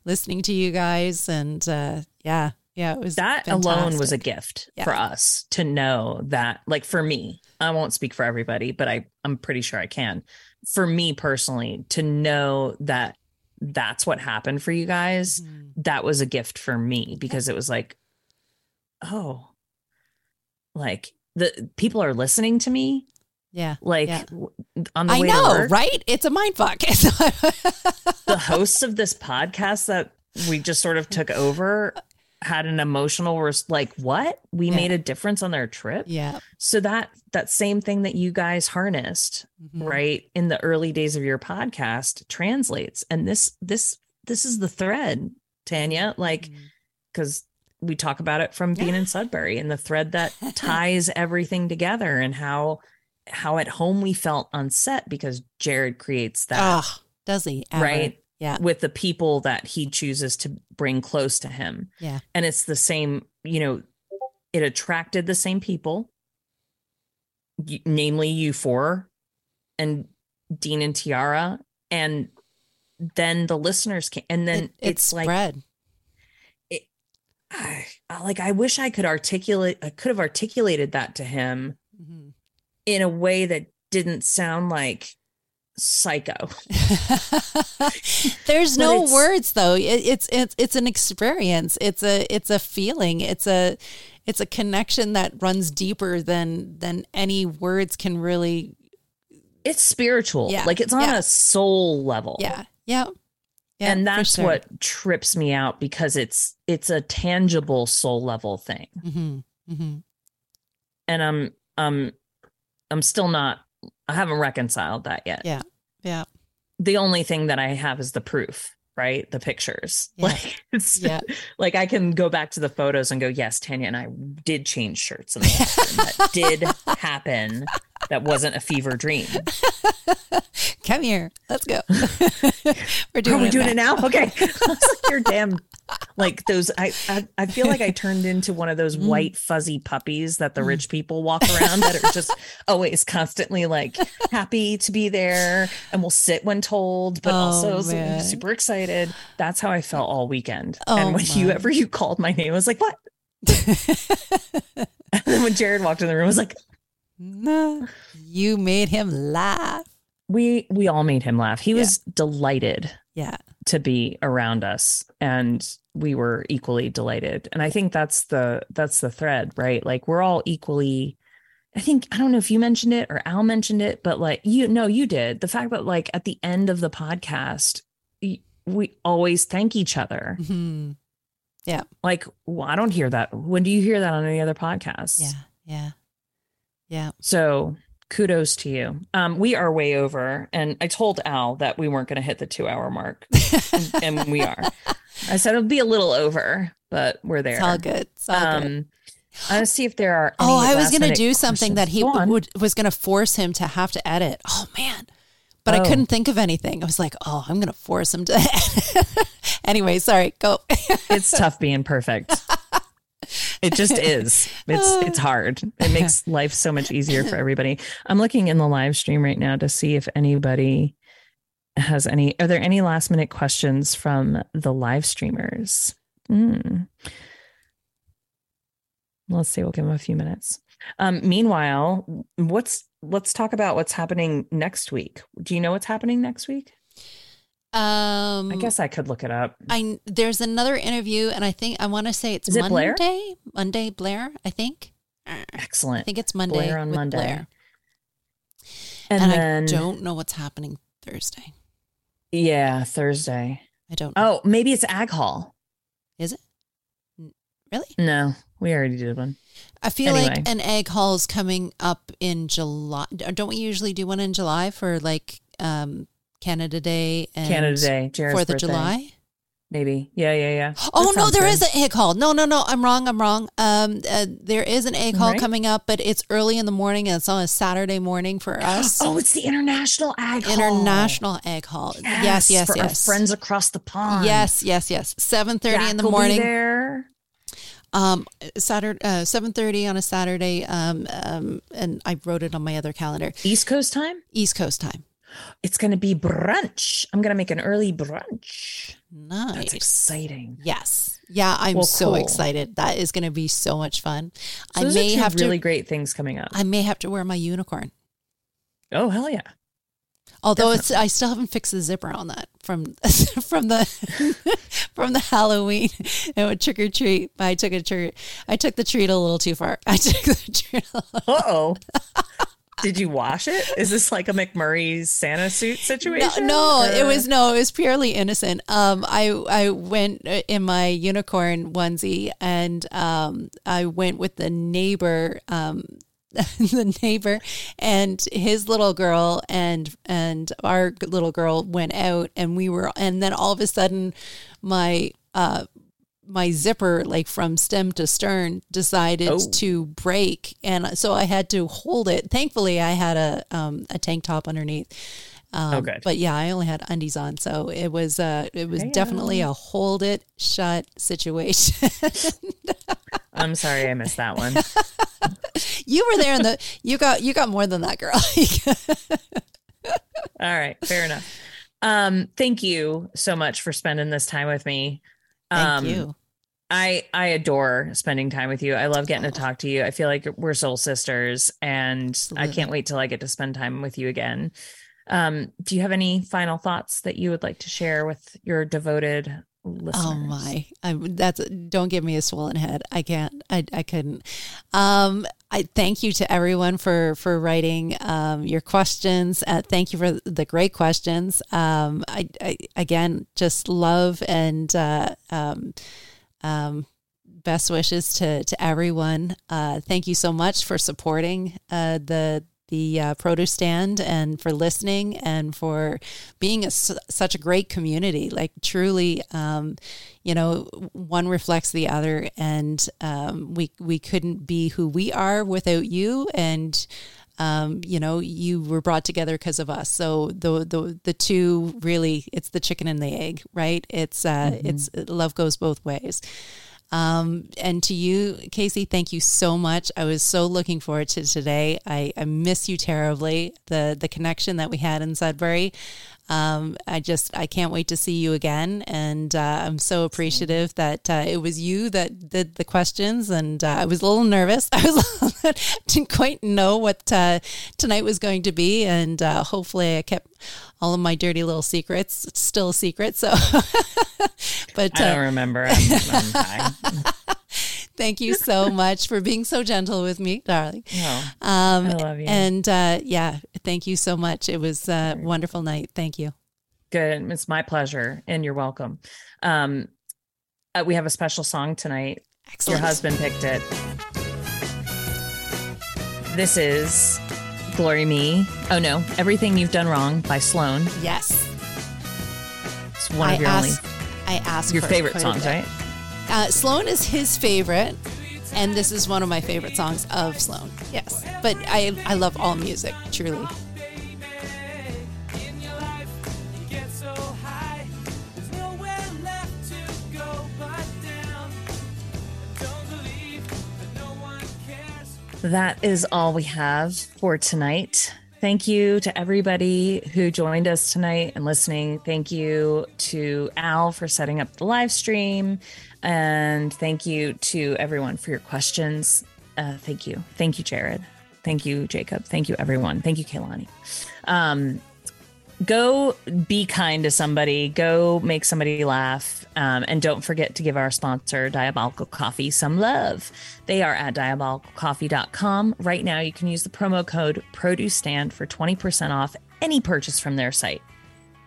Speaker 7: listening to you guys and uh yeah yeah it was
Speaker 6: that alone was a gift
Speaker 7: Yeah.
Speaker 6: for us to know that like for me i won't speak for everybody but i i'm pretty sure i can for me personally to know that that's what happened for you guys
Speaker 7: Mhm.
Speaker 6: that was a gift for me because it was like oh like the people are listening to me.
Speaker 7: Yeah.
Speaker 6: Like
Speaker 7: Yeah.
Speaker 6: on the
Speaker 7: I
Speaker 6: way
Speaker 7: know
Speaker 6: to work,
Speaker 7: right? It's a mind fuck.
Speaker 6: The hosts of this podcast that we just sort of took over had an emotional res- like what? We
Speaker 7: Yeah.
Speaker 6: made a difference on their trip?
Speaker 7: Yeah.
Speaker 6: So that that same thing that you guys harnessed
Speaker 7: Mhm.
Speaker 6: right in the early days of your podcast translates. And this this this is the thread tanya like because we talk about it from being in sudbury and the thread that ties everything together and how how at home we felt on set because jared creates that.
Speaker 7: Oh does he ever?
Speaker 6: right
Speaker 7: yeah.
Speaker 6: with the people that he chooses to bring close to him.
Speaker 7: Yeah.
Speaker 6: And it's the same you know it attracted the same people namely you four and dean and tiara. And then the listeners came and then
Speaker 7: It- it
Speaker 6: it's like
Speaker 7: spread.
Speaker 6: I, I- like i wish i could articulate i could have articulated that to him
Speaker 7: Mhm.
Speaker 6: in a way that didn't sound like psycho
Speaker 7: There's no words though. It, it's it's it's an experience. It's a it's a feeling. It's a it's a connection that runs deeper than than any words can really.
Speaker 6: it's spiritual
Speaker 7: Yeah,
Speaker 6: like it's on
Speaker 7: yeah.
Speaker 6: a soul level
Speaker 7: Yeah, yeah, yeah.
Speaker 6: and that's
Speaker 7: sure.
Speaker 6: what trips me out because it's it's a tangible soul level thing
Speaker 7: Mhm, mhm.
Speaker 6: and i'm um i'm still not i haven't reconciled that yet
Speaker 7: Yeah, yeah,
Speaker 6: the only thing that i have is the proof right the pictures
Speaker 7: Yeah.
Speaker 6: like it's
Speaker 7: Yeah.
Speaker 6: like i can go back to the photos and go yes tanya and i did change shirts in the bathroom that did happen that wasn't a fever dream
Speaker 7: Come here. Let's go. We're
Speaker 6: Are
Speaker 7: doing
Speaker 6: we
Speaker 7: it
Speaker 6: doing
Speaker 7: now.
Speaker 6: it now? Okay. I was like, You're damn like those. I, I I feel like I turned into one of those
Speaker 7: Mm.
Speaker 6: white fuzzy puppies that the rich people walk around that are just always constantly like happy to be there and will sit when told, but
Speaker 7: Oh,
Speaker 6: also
Speaker 7: man.
Speaker 6: super excited. That's how I felt all weekend.
Speaker 7: Oh,
Speaker 6: and when you ever you called my name, I was like, what? And then when Jared walked in the room, I was like,
Speaker 7: no, you made him laugh.
Speaker 6: we we all made him laugh. He
Speaker 7: Yeah.
Speaker 6: was delighted.
Speaker 7: Yeah,
Speaker 6: to be around us and we were equally delighted. And i think that's the that's the thread right? Like we're all equally i think i don't know if you mentioned it or al mentioned it but like you no you did. The fact that like at the end of the podcast we always thank each other.
Speaker 7: Mhm.
Speaker 6: like well, i don't hear that. When do you hear that on any other podcasts?
Speaker 7: Yeah, yeah, yeah.
Speaker 6: so kudos to you um we are way over and i told al that we weren't going to hit the two hour mark and, and we are i said it'll be a little over but we're there
Speaker 7: It's all good. It's all good.
Speaker 6: um i want to see if there are
Speaker 7: Oh, I was going to do something that he.
Speaker 6: Go
Speaker 7: would was going to force him to have to edit. Oh man. But I
Speaker 6: Oh.
Speaker 7: couldn't think of anything. I was like, "Oh, I'm going to force him to." anyway, sorry. Go.
Speaker 6: it's tough being perfect it just is. It's it's hard. It makes life so much easier for everybody. I'm looking in the live stream right now to see if anybody has any are there any last minute questions from the live streamers? Hmm. let's see. We'll give them a few minutes. Um meanwhile what's let's talk about what's happening next week. Do you know what's happening next week
Speaker 7: Um
Speaker 6: i guess i could look it up
Speaker 7: I there's another interview and I think I want to say it's
Speaker 6: Is it
Speaker 7: Monday.
Speaker 6: Blair?
Speaker 7: Monday Blair, I think.
Speaker 6: Excellent.
Speaker 7: I think it's Monday
Speaker 6: Blair on
Speaker 7: with
Speaker 6: Monday.
Speaker 7: Blair.
Speaker 6: and,
Speaker 7: And,
Speaker 6: then
Speaker 7: I don't know what's happening Thursday.
Speaker 6: yeah thursday
Speaker 7: I don't know.
Speaker 6: Oh, maybe it's Egg Haul.
Speaker 7: Is it? Really?
Speaker 6: No, we already did one.
Speaker 7: I feel
Speaker 6: Anyway.
Speaker 7: like an egg haul is coming up in July. Don't we usually do one in July for like um Canada Day and
Speaker 6: Canada Day, Jared's
Speaker 7: Fourth of
Speaker 6: birthday.
Speaker 7: July.
Speaker 6: Maybe. Yeah, yeah, yeah.
Speaker 7: Oh no, there
Speaker 6: good.
Speaker 7: is an egg haul. No, no, no. I'm wrong. I'm wrong. Um, uh, there is an egg haul
Speaker 6: Right.
Speaker 7: coming up, but it's early in the morning and it's on a Saturday morning for us.
Speaker 6: Oh, it's the International Egg Haul.
Speaker 7: International egg haul. Yes, yes,
Speaker 6: for
Speaker 7: yes.
Speaker 6: Our friends across the pond.
Speaker 7: Yes, yes, yes. Seven thirty in the morning.
Speaker 6: there.
Speaker 7: Um, Saturday, uh, seven thirty on a Saturday. Um, um, and I wrote it on my other calendar.
Speaker 6: East Coast time.
Speaker 7: East Coast time.
Speaker 6: It's going to be brunch. I'm going to make an early brunch.
Speaker 7: Nice.
Speaker 6: That's exciting.
Speaker 7: Yes. Yeah, I'm
Speaker 6: Well,
Speaker 7: so
Speaker 6: cool.
Speaker 7: excited. That is going to be so much fun.
Speaker 6: So
Speaker 7: I may have
Speaker 6: really
Speaker 7: to.
Speaker 6: great things coming up.
Speaker 7: I may have to wear my unicorn.
Speaker 6: oh hell yeah!
Speaker 7: Although it's, I still haven't fixed the zipper on that from from the from the Halloween and trick or treat. I took a treat. I took the treat a little too far. I took the treat.
Speaker 6: Uh oh. Did you wash it? Is this like a McMurray's Santa suit situation?
Speaker 7: no, it was no, it was purely innocent. Um, I I went uh, in my unicorn onesie and um, I went with the neighbor. Um, the neighbor and his little girl and and our little girl went out and we were and then all of a sudden my uh my zipper like from stem to stern decided
Speaker 6: Oh.
Speaker 7: to break and so I had to hold it. Thankfully I had a um a tank top underneath. Um,
Speaker 6: Oh, good.
Speaker 7: But yeah, I only had undies on, so it was uh it was
Speaker 6: Hey-o.
Speaker 7: definitely a hold it shut situation.
Speaker 6: I'm sorry, I missed that one.
Speaker 7: you were there in the you got you got more than that girl.
Speaker 6: All right, fair enough. Um, thank you so much for spending this time with me.
Speaker 7: Thank
Speaker 6: um,
Speaker 7: you.
Speaker 6: I I adore spending time with you. I love getting to talk to you. I feel like we're soul sisters, and I can't wait till I get to spend time with you again. Um, do you have any final thoughts that you would like to share with your devoted listeners?
Speaker 7: Oh my! I'm, that's don't give me a swollen head. I can't. I I couldn't. Um, I thank you to everyone for for writing um, your questions. Uh, thank you for the great questions. Um, I, I again just love and uh, um, um, best wishes to to everyone. Uh, thank you so much for supporting uh, the the uh, produce stand and for listening and for being a, such a great community. Like truly, um, you know, one reflects the other, and um, we we couldn't be who we are without you. And um, you know, you were brought together because of us. So the the the two really, it's the chicken and the egg, right? It's uh, it's love goes both ways. Um, and to you, Kacey, thank you so much. I was so looking forward to today. I, I miss you terribly. The the connection that we had in Sudbury. Um, I just I can't wait to see you again, and uh, I'm so appreciative that uh, it was you that did the questions. And uh, I was a little nervous. I was didn't quite know what uh, tonight was going to be, and uh, hopefully I kept all of my dirty little secrets it's still a secret. So, but
Speaker 6: I
Speaker 7: uh,
Speaker 6: don't remember. I'm, I'm fine.
Speaker 7: Thank you so much for being so gentle with me, darling.
Speaker 6: No,
Speaker 7: Um,
Speaker 6: I love you.
Speaker 7: And uh, yeah, thank you so much. It was a wonderful night. Thank you.
Speaker 6: good. It's my pleasure, and you're welcome. Um, uh, we have a special song tonight.
Speaker 7: Excellent.
Speaker 6: Your husband picked it. This is Glory Me. Oh no, Everything You've Done Wrong by Sloan.
Speaker 7: Yes.
Speaker 6: It's one
Speaker 7: I
Speaker 6: of your
Speaker 7: asked, I asked
Speaker 6: your favorite songs, right?
Speaker 7: Uh, Sloan is his favorite, and this is one of my favorite songs of Sloan. Yes, but I I love all music, truly.
Speaker 6: That is all we have for tonight. Thank you to everybody who joined us tonight and listening. Thank you to Al for setting up the live stream. And thank you to everyone for your questions. Uh, thank you. Thank you, Jared. Thank you, Jacob. Thank you, everyone. Thank you, Kaylani. Um, go be kind to somebody go make somebody laugh um, and don't forget to give our sponsor diabolical coffee some love they are at diabolicalcoffee.com right now you can use the promo code produce stand for 20% off any purchase from their site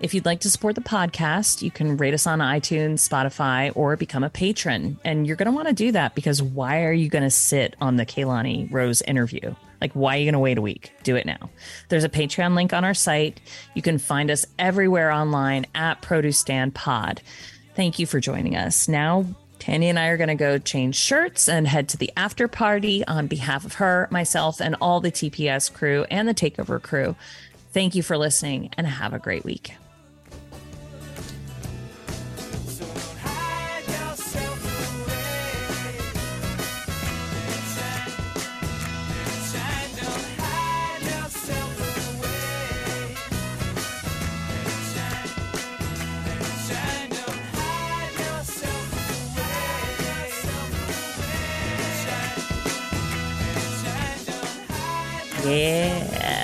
Speaker 6: if you'd like to support the podcast you can rate us on itunes spotify or become a patron and you're going to want to do that because why are you going to sit on the kaylani rose interview Like, why are you going to wait a week? Do it now. There's a Patreon link on our site. You can find us everywhere online at Produce Stand Pod. Thank you for joining us. Now, Tanya and I are going to go change shirts and head to the after party on behalf of her, myself, and all the TPS crew and the Takeover crew. Thank you for listening and have a great week. Yeah.